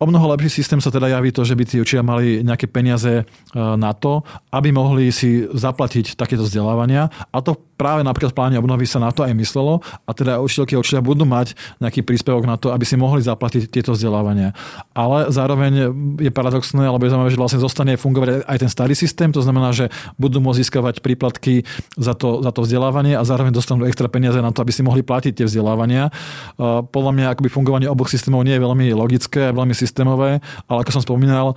O mnoho lepší systém sa teda javí to, že by tí učia mali nejaké peniaze na to, aby mohli si zaplatiť takéto vzdelávania. A to práve napríklad v pláne obnovy sa na to aj myslelo a teda učiteľky a učiteľia budú mať nejaký príspevok na to, aby si mohli zaplatiť tieto vzdelávania. Ale zároveň je paradoxné, alebo je zaujímavé, že vlastne zostane fungovať aj ten starý systém, to znamená, že budú môcť získavať príplatky za to, za to vzdelávanie a zároveň dostanú extra peniaze na to, aby si mohli platiť tie vzdelávania. Podľa mňa akoby fungovanie oboch systémov nie je veľmi logické, veľmi nesystémové, ale ako som spomínal,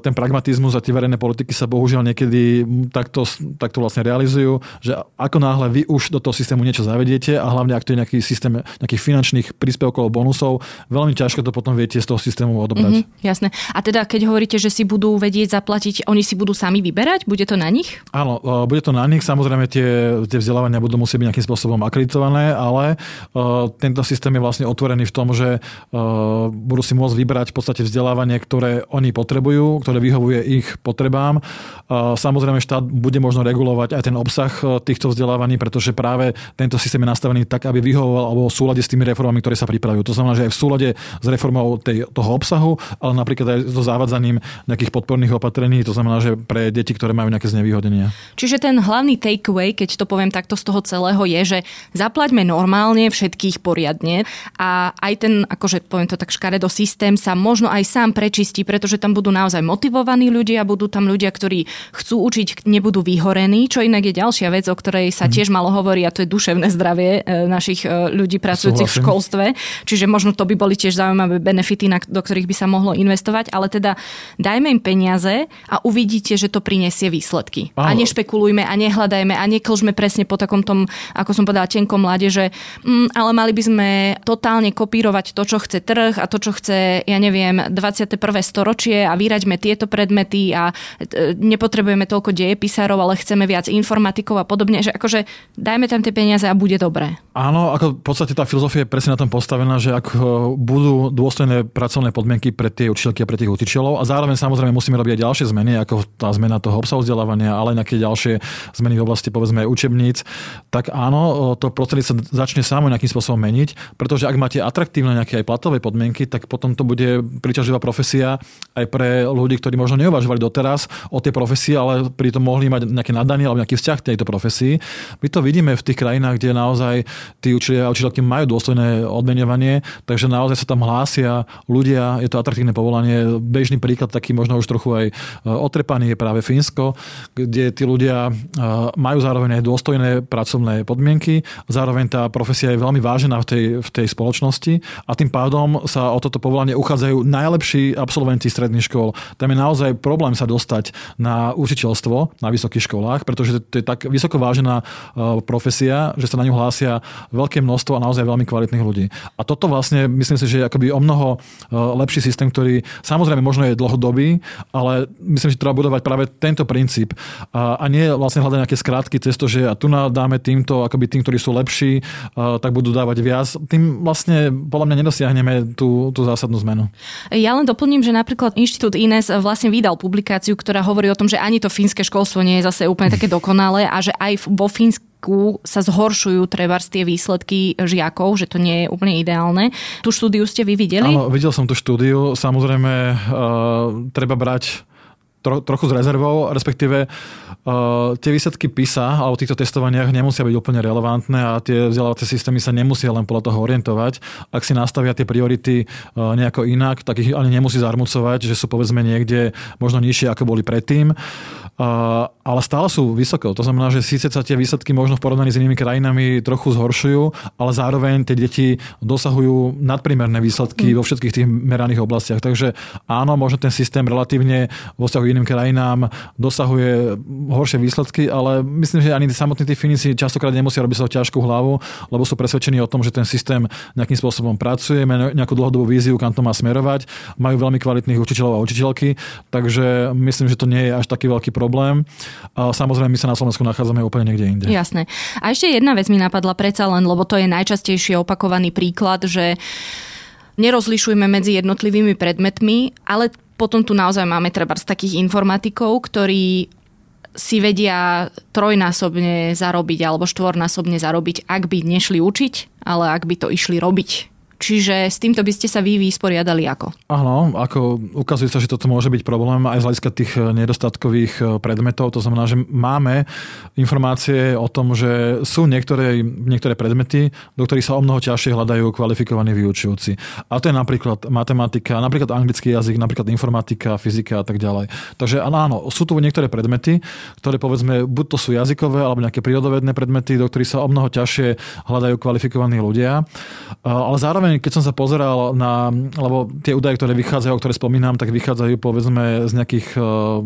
ten pragmatizmus a tie verejné politiky sa bohužiaľ niekedy takto, takto vlastne realizujú, že ako náhle vy už do toho systému niečo zavediete a hlavne ak to je nejaký systém nejakých finančných príspevkov, bonusov, veľmi ťažko to potom viete z toho systému odobrať. Mm-hmm, jasné. A teda keď hovoríte, že si budú vedieť zaplatiť, oni si budú sami vyberať? Bude to na nich? Áno, bude to na nich. Samozrejme tie, tie vzdelávania budú musieť byť nejakým spôsobom akreditované, ale uh, tento systém je vlastne otvorený v tom, že uh, budú si môcť vybrať v podstate vzdelávanie, ktoré oni potrebujú, ktoré vyhovuje ich potrebám. Uh, samozrejme štát bude možno regulovať aj ten obsah týchto vzdelávaní, pretože práve tento systém je nastavený tak, aby vyhovoval alebo v súlade s tými reformami, ktoré sa pripravujú. To znamená, že aj v súlade s reformou tej, toho obsahu, ale napríklad aj so zavádzaním nejakých podporných opatrení, to znamená, že pre deti, ktoré majú nejaké znevýhodnenia. Čiže ten hlavný takeaway, keď to poviem takto z toho celého, je, že zaplaťme normálne všetkých poriadne a aj ten, akože poviem to tak škaredo, systém sa možno aj sám prečistí, pretože tam budú naozaj motivovaní ľudia, budú tam ľudia, ktorí chcú učiť, nebudú vyhorení, čo inak je ďalšia vec, o ktorej sa. Tiež malo hovoriť a to je duševné zdravie e, našich e, ľudí pracujúcich v školstve. Čiže možno to by boli tiež zaujímavé benefity, do ktorých by sa mohlo investovať, ale teda dajme im peniaze a uvidíte, že to prinesie výsledky. Áno. A nešpekulujme a nehľadajme a neklžme presne po takom tom, ako som povedala, tenkom mlade, že mm, ale mali by sme totálne kopírovať to, čo chce trh a to, čo chce, ja neviem, 21. storočie a vyraďme tieto predmety a e, nepotrebujeme toľko dejepisárov, ale chceme viac informatikov a podobne, že akože dajme tam tie peniaze a bude dobré. Áno, ako v podstate tá filozofia je presne na tom postavená, že ak e, budú dôstojné pracovné podmienky pre tie učiteľky a pre tých učiteľov a zároveň samozrejme musíme robiť aj ďalšie zmeny, ako tá zmena toho obsahu vzdelávania, ale aj nejaké ďalšie zmeny v oblasti povedzme učebníc, tak áno, e, to prostredie sa začne samo nejakým spôsobom meniť, pretože ak máte atraktívne nejaké aj platové podmienky, tak potom to bude príťažlivá profesia aj pre ľudí, ktorí možno neuvažovali doteraz o tej profesii, ale pritom mohli mať nejaké nadanie alebo nejaký vzťah k tejto profesii. My to vidíme v tých krajinách, kde naozaj tí učiteľia a učiteľky majú dôstojné odmenovanie, takže naozaj sa tam hlásia ľudia, je to atraktívne povolanie. Bežný príklad, taký možno už trochu aj e, otrepaný, je práve Fínsko, kde tí ľudia e, majú zároveň aj dôstojné pracovné podmienky, zároveň tá profesia je veľmi vážená v tej, v tej spoločnosti a tým pádom sa o toto povolanie uchádzajú najlepší absolventi stredných škôl. Tam je naozaj problém sa dostať na učiteľstvo na vysokých školách, pretože to je tak vysoko vážená profesia, že sa na ňu hlásia veľké množstvo a naozaj veľmi kvalitných ľudí. A toto vlastne myslím si, že je akoby o mnoho e, lepší systém, ktorý samozrejme možno je dlhodobý, ale myslím, že treba budovať práve tento princíp a, nie vlastne hľadať nejaké skrátky cez to, že a tu dáme týmto, akoby tým, ktorí sú lepší, a, tak budú dávať viac. Tým vlastne podľa mňa nedosiahneme tú, tú zásadnú zmenu. Ja len doplním, že napríklad Inštitút Ines vlastne vydal publikáciu, ktorá hovorí o tom, že ani to fínske školstvo nie je zase úplne také dokonalé a že aj vo Fínsku sa zhoršujú trebárs tie výsledky žiakov, že to nie je úplne ideálne. Tú štúdiu ste vy videli? Áno, videl som tú štúdiu. Samozrejme, uh, treba brať tro, trochu s rezervou, respektíve uh, tie výsledky PISA alebo týchto testovaniach nemusia byť úplne relevantné a tie vzdelávacie systémy sa nemusia len podľa toho orientovať. Ak si nastavia tie priority uh, nejako inak, tak ich ani nemusí zarmucovať, že sú povedzme niekde možno nižšie, ako boli predtým. Uh, ale stále sú vysoké. To znamená, že síce sa tie výsledky možno v porovnaní s inými krajinami trochu zhoršujú, ale zároveň tie deti dosahujú nadprimerné výsledky mm. vo všetkých tých meraných oblastiach. Takže áno, možno ten systém relatívne vo vzťahu iným krajinám dosahuje horšie výsledky, ale myslím, že ani samotní tí Finici častokrát nemusia robiť sa ťažkú hlavu, lebo sú presvedčení o tom, že ten systém nejakým spôsobom pracuje, má nejakú dlhodobú víziu, kam to má smerovať, majú veľmi kvalitných učiteľov a učiteľky, takže myslím, že to nie je až taký veľký problém. A samozrejme, my sa na Slovensku nachádzame úplne niekde inde. Jasné. A ešte jedna vec mi napadla predsa len, lebo to je najčastejšie opakovaný príklad, že nerozlišujme medzi jednotlivými predmetmi, ale potom tu naozaj máme treba z takých informatikov, ktorí si vedia trojnásobne zarobiť alebo štvornásobne zarobiť, ak by nešli učiť, ale ak by to išli robiť. Čiže s týmto by ste sa vy vysporiadali ako? Áno, ako ukazuje sa, že toto môže byť problém aj z hľadiska tých eh, nedostatkových eh, predmetov. To znamená, že máme informácie o tom, že sú niektoré, niektoré predmety, do ktorých sa o mnoho ťažšie hľadajú kvalifikovaní vyučujúci. A to je napríklad matematika, napríklad anglický jazyk, napríklad informatika, fyzika a tak ďalej. Takže áno, sú tu niektoré predmety, ktoré povedzme, buď to sú jazykové alebo nejaké prírodovedné predmety, do ktorých sa o mnoho ťažšie hľadajú kvalifikovaní ľudia. Ale zároveň zároveň, keď som sa pozeral na, lebo tie údaje, ktoré vychádzajú, ktoré spomínam, tak vychádzajú povedzme z nejakých uh,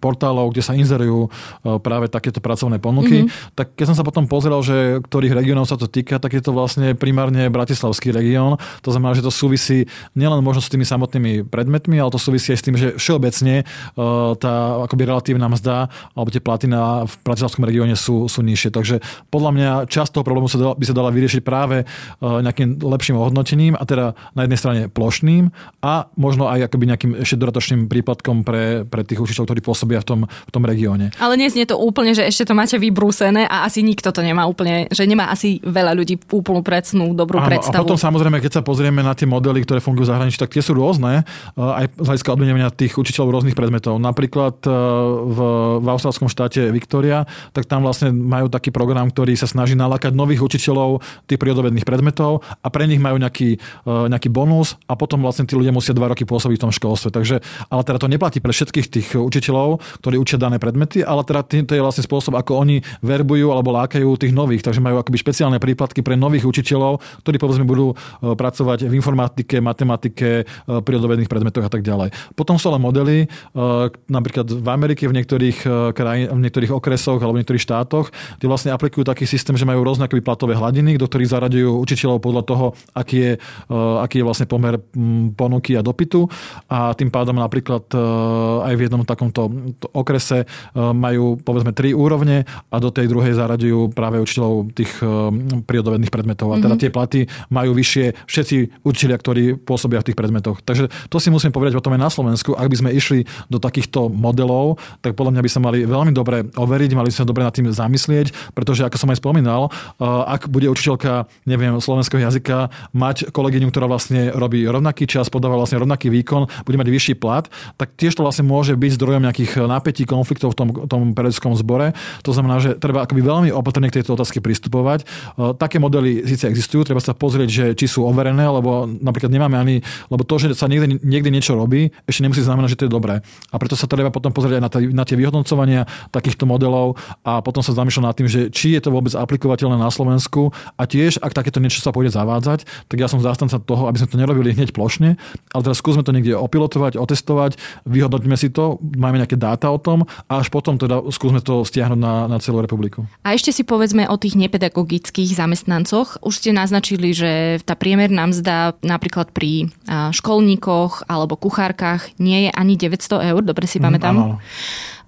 portálov, kde sa inzerujú uh, práve takéto pracovné ponuky, mm-hmm. tak keď som sa potom pozeral, že ktorých regiónov sa to týka, tak je to vlastne primárne Bratislavský región. To znamená, že to súvisí nielen možno s tými samotnými predmetmi, ale to súvisí aj s tým, že všeobecne uh, tá akoby relatívna mzda alebo tie platy na, v Bratislavskom regióne sú, sú nižšie. Takže podľa mňa časť toho problému sa dala, by sa dala vyriešiť práve nejakým lepším ohodnotením a teda na jednej strane plošným a možno aj akoby nejakým ešte dodatočným prípadkom pre, pre tých učiteľov, ktorí pôsobia v tom, v tom regióne. Ale nie je to úplne, že ešte to máte vybrúsené a asi nikto to nemá úplne, že nemá asi veľa ľudí úplnú predsnú dobrú Áno, predstavu. A potom samozrejme, keď sa pozrieme na tie modely, ktoré fungujú v zahraničí, tak tie sú rôzne, eh, aj z hľadiska odmenovania tých učiteľov rôznych predmetov. Napríklad eh, v, v austrálskom štáte Victoria, tak tam vlastne majú taký program, ktorý sa snaží nalákať nových učiteľov tých prírodovedných predmetov a pre nich majú nejaký, eh, nejaký bonus a potom vlastne tí ľudia musia dva roky pôsobiť v tom školstve. Takže, ale teda to neplatí pre všetkých tých učiteľov, ktorí učia dané predmety, ale teda to je vlastne spôsob, ako oni verbujú alebo lákajú tých nových. Takže majú akoby špeciálne príplatky pre nových učiteľov, ktorí povedzme budú e, pracovať v informatike, matematike, e, prírodovedných predmetoch a tak ďalej. Potom sú ale modely, napríklad v Amerike, v niektorých, kraj, v niektorých okresoch alebo v niektorých štátoch, kde vlastne aplikujú taký systém, že majú rôzne platové hladiny, do ktorých zaraďujú učiteľov podľa toho, aký je, aký je vlastne pomer ponuky a dopytu. A tým pádom napríklad aj v jednom takomto okrese majú povedzme tri úrovne a do tej druhej zaraďujú práve učiteľov tých prírodovedných predmetov. A teda mm-hmm. tie platy majú vyššie všetci učiteľia, ktorí pôsobia v tých predmetoch. Takže to si musím povedať potom aj na Slovensku. Ak by sme išli do takýchto modelov, tak podľa mňa by sa mali veľmi dobre overiť, mali by sa dobre nad tým zamyslieť, pretože ako som aj spomínal, ak bude učiteľka, neviem, slovenského jazyka mať kolegyňu, ktorá vlastne robí rovnaký čas, podáva vlastne rovnaký výkon, bude mať vyšší plat, tak tiež to vlastne môže byť zdrojom nejakých napätí, konfliktov v tom, tom periodickom zbore. To znamená, že treba akoby veľmi opatrne k tejto otázke pristupovať. Také modely síce existujú, treba sa pozrieť, že či sú overené, lebo napríklad nemáme ani, lebo to, že sa niekde, niekde niečo robí, ešte nemusí znamenať, že to je dobré. A preto sa treba potom pozrieť aj na, t- na tie vyhodnocovania takýchto modelov a potom sa zamýšľať nad tým, že či je to vôbec aplikovateľné na Slovensku a tiež, ak takéto niečo sa pôjde zavádzať, tak ja som zástanca toho, aby sme to nerobili hneď plošne, ale teraz skúsme to niekde opilotovať, otestovať, vyhodnoťme si to, máme nejaké dáta o tom a až potom teda skúsme to stiahnuť na, na celú republiku. A ešte si povedzme o tých nepedagogických zamestnancoch. Už ste naznačili, že tá priemerná mzda napríklad pri školníkoch alebo kuchárkach nie je ani 900 eur, dobre si mhm, pamätám. Mm,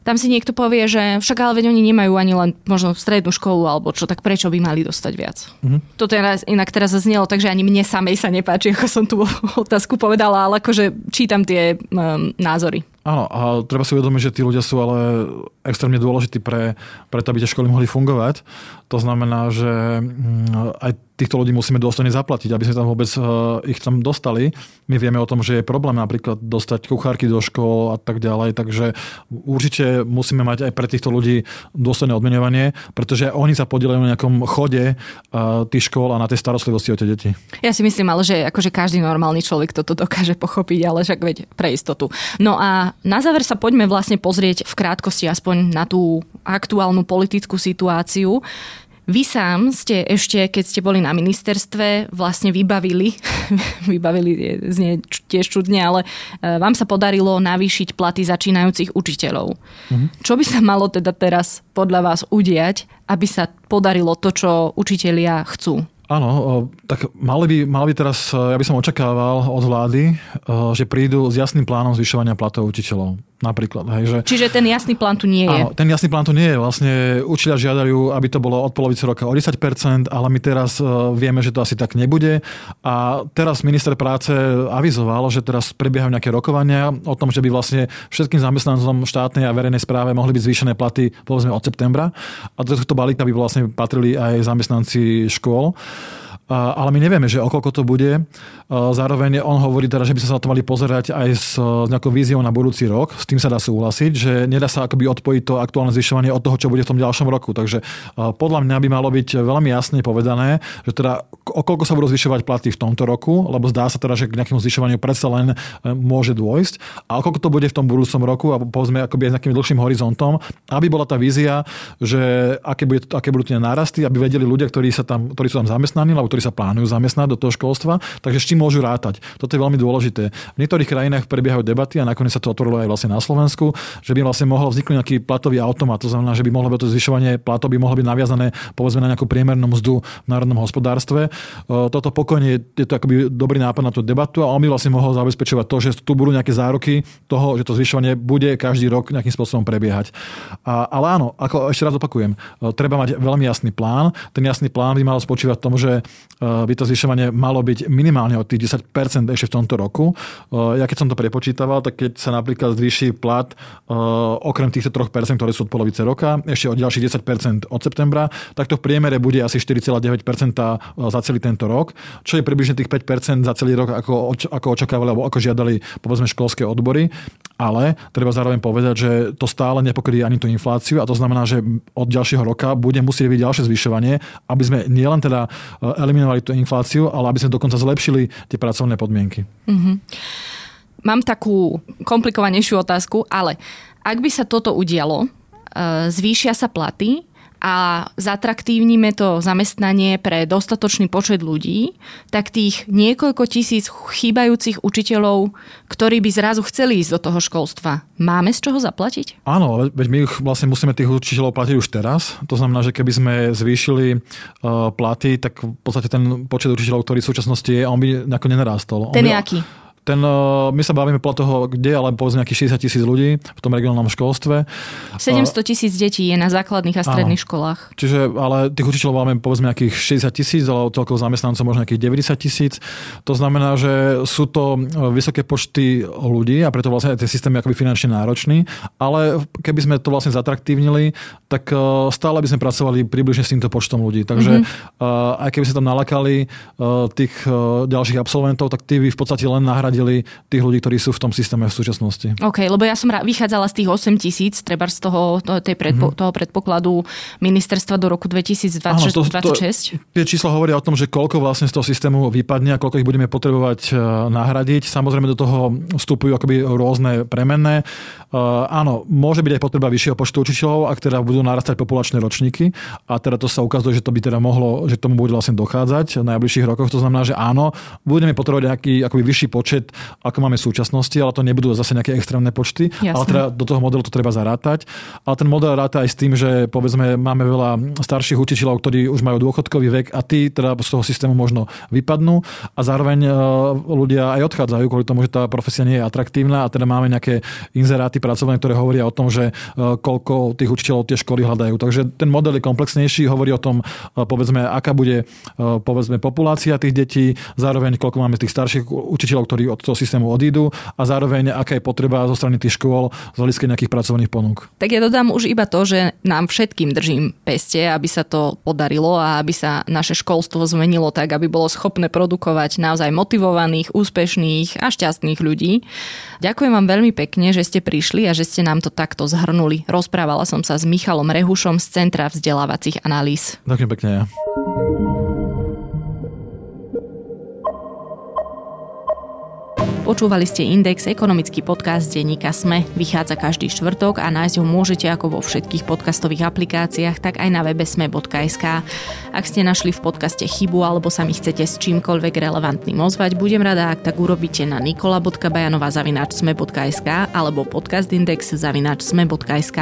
tam si niekto povie, že však ale veď oni nemajú ani len možno strednú školu alebo čo, tak prečo by mali dostať viac? Mm-hmm. Toto je inak teraz zaznelo, takže ani mne samej sa nepáči, ako som tú otázku povedala, ale akože čítam tie um, názory. Áno, a treba si uvedomiť, že tí ľudia sú ale extrémne dôležití pre, pre to, aby tie školy mohli fungovať. To znamená, že mm, aj týchto ľudí musíme dôstojne zaplatiť, aby sme tam vôbec eh, ich tam dostali. My vieme o tom, že je problém napríklad dostať kuchárky do škôl a tak ďalej, takže určite musíme mať aj pre týchto ľudí dôstojné odmenovanie, pretože oni sa podielajú na nejakom chode eh, tých škôl a na tej starostlivosti o tie deti. Ja si myslím ale, že akože každý normálny človek toto dokáže pochopiť, ale však veď pre istotu. No a na záver sa poďme vlastne pozrieť v krátkosti aspoň na tú aktuálnu politickú situáciu. Vy sám ste ešte, keď ste boli na ministerstve, vlastne vybavili, vybavili znie tiež čudne, ale e, vám sa podarilo navýšiť platy začínajúcich učiteľov. Mhm. Čo by sa malo teda teraz podľa vás udiať, aby sa podarilo to, čo učitelia chcú? Áno, tak mali by, mali by teraz, e, ja by som očakával od vlády, e, že prídu s jasným plánom zvyšovania platov učiteľov. Napríklad. Hej, že, Čiže ten jasný plán tu nie je. Áno, ten jasný plán tu nie je. Vlastne učiteľia žiadajú, aby to bolo od polovice roka o 10%, ale my teraz uh, vieme, že to asi tak nebude. A teraz minister práce avizoval, že teraz prebiehajú nejaké rokovania o tom, že by vlastne všetkým zamestnancom štátnej a verejnej správe mohli byť zvýšené platy povedzme od septembra. A do tohto balíka by vlastne patrili aj zamestnanci škôl ale my nevieme, že o koľko to bude. Zároveň on hovorí teda, že by sa na to mali pozerať aj s nejakou víziou na budúci rok. S tým sa dá súhlasiť, že nedá sa akoby odpojiť to aktuálne zvyšovanie od toho, čo bude v tom ďalšom roku. Takže podľa mňa by malo byť veľmi jasne povedané, že teda koľko sa budú zvyšovať platy v tomto roku, lebo zdá sa teda, že k nejakému zvyšovaniu predsa len môže dôjsť. A koľko to bude v tom budúcom roku a povedzme akoby aj s nejakým dlhším horizontom, aby bola tá vízia, že aké, bude, aké budú tie nárasty, aby vedeli ľudia, ktorí, sa tam, ktorí sú tam zamestnaní, lebo ktorí sa plánujú zamestnať do toho školstva, takže s čím môžu rátať. Toto je veľmi dôležité. V niektorých krajinách prebiehajú debaty a nakoniec sa to otvorilo aj vlastne na Slovensku, že by vlastne mohol vzniknúť nejaký platový automat. To znamená, že by mohlo byť to zvyšovanie platov by mohlo byť naviazané povedzme na nejakú priemernú mzdu v národnom hospodárstve. Toto pokojne je to akoby dobrý nápad na tú debatu a on by vlastne mohol zabezpečovať to, že tu budú nejaké záruky toho, že to zvyšovanie bude každý rok nejakým spôsobom prebiehať. A, ale áno, ako ešte raz opakujem, treba mať veľmi jasný plán. Ten jasný plán by mal spočívať v tom, že by to zvyšovanie malo byť minimálne od tých 10% ešte v tomto roku. Ja keď som to prepočítaval, tak keď sa napríklad zvýši plat okrem týchto 3%, ktoré sú od polovice roka, ešte o ďalších 10% od septembra, tak to v priemere bude asi 4,9% za celý tento rok, čo je približne tých 5% za celý rok, ako, ako očakávali alebo ako žiadali povedzme školské odbory. Ale treba zároveň povedať, že to stále nepokryje ani tú infláciu a to znamená, že od ďalšieho roka bude musieť byť ďalšie zvyšovanie, aby sme nielen teda eliminovali tú infláciu, ale aby sme dokonca zlepšili tie pracovné podmienky. Mm-hmm. Mám takú komplikovanejšiu otázku, ale ak by sa toto udialo, e, zvýšia sa platy, a zatraktívnime to zamestnanie pre dostatočný počet ľudí, tak tých niekoľko tisíc chýbajúcich učiteľov, ktorí by zrazu chceli ísť do toho školstva, máme z čoho zaplatiť? Áno, veď my vlastne musíme tých učiteľov platiť už teraz. To znamená, že keby sme zvýšili uh, platy, tak v podstate ten počet učiteľov, ktorý v súčasnosti je, on by nejako nenarástol. Ten je aký? Ten, eh, my sa bavíme podľa toho, kde, ale povedzme nejakých 60 tisíc ľudí v tom regionálnom školstve. 700 tisíc detí je na základných a stredných Áno. školách. Čiže, ale tých učiteľov máme povedzme nejakých 60 tisíc, ale celkovo zamestnancov možno nejakých 90 tisíc. To znamená, že sú to eh, vysoké počty ľudí a preto vlastne aj ten systém je akoby finančne náročný. Ale keby sme to vlastne zatraktívnili, tak eh, stále by sme pracovali približne s týmto počtom ľudí. Takže mm-hmm. aj keby sme tam nalakali tých ďalších absolventov, tak tí by v podstate len nahradili nahradili tých ľudí, ktorí sú v tom systéme v súčasnosti. OK, lebo ja som vychádzala z tých 8 tisíc, treba z toho, tej predpo, mm-hmm. toho predpokladu ministerstva do roku 2026. Áno, to, to, tie čísla hovoria o tom, že koľko vlastne z toho systému vypadne a koľko ich budeme potrebovať e, nahradiť. Samozrejme do toho vstupujú akoby rôzne premenné. Uh, áno, môže byť aj potreba vyššieho počtu učiteľov, ak teda budú narastať populačné ročníky a teda to sa ukazuje, že to by teda mohlo, že tomu bude vlastne dochádzať v najbližších rokoch. To znamená, že áno, budeme potrebovať nejaký akoby vyšší počet počet, ako máme v súčasnosti, ale to nebudú zase nejaké extrémne počty. Jasne. Ale teda do toho modelu to treba zarátať. Ale ten model ráta aj s tým, že povedzme máme veľa starších učiteľov, ktorí už majú dôchodkový vek a tí teda z toho systému možno vypadnú a zároveň e, ľudia aj odchádzajú kvôli tomu, že tá profesia nie je atraktívna a teda máme nejaké inzeráty pracovné, ktoré hovoria o tom, že e, koľko tých učiteľov tie školy hľadajú. Takže ten model je komplexnejší, hovorí o tom, e, povedzme, aká bude povedzme populácia tých detí, zároveň koľko máme tých starších učiteľov, ktorí od toho systému odídu a zároveň aká je potreba zo strany tých škôl z hľadiska nejakých pracovných ponúk. Tak ja dodám už iba to, že nám všetkým držím peste, aby sa to podarilo a aby sa naše školstvo zmenilo tak, aby bolo schopné produkovať naozaj motivovaných, úspešných a šťastných ľudí. Ďakujem vám veľmi pekne, že ste prišli a že ste nám to takto zhrnuli. Rozprávala som sa s Michalom Rehušom z Centra vzdelávacích analýz. Ďakujem pekne. Ja. Počúvali ste Index, ekonomický podcast denníka Sme. Vychádza každý štvrtok a nájsť ho môžete ako vo všetkých podcastových aplikáciách, tak aj na webe sme.sk. Ak ste našli v podcaste chybu alebo sa mi chcete s čímkoľvek relevantným ozvať, budem rada, ak tak urobíte na nikola.bajanova.sme.sk alebo podcastindex.sme.sk.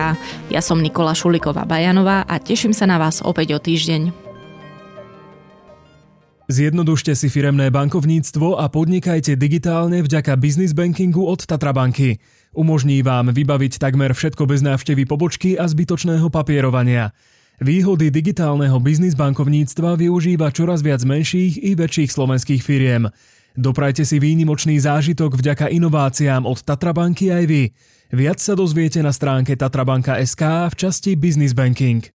Ja som Nikola Šuliková Bajanová a teším sa na vás opäť o týždeň. Zjednodušte si firemné bankovníctvo a podnikajte digitálne vďaka business bankingu od Tatrabanky. Umožní vám vybaviť takmer všetko bez návštevy pobočky a zbytočného papierovania. Výhody digitálneho biznis bankovníctva využíva čoraz viac menších i väčších slovenských firiem. Doprajte si výnimočný zážitok vďaka inováciám od Tatrabanky aj vy. Viac sa dozviete na stránke tatrabanka.sk v časti Business Banking.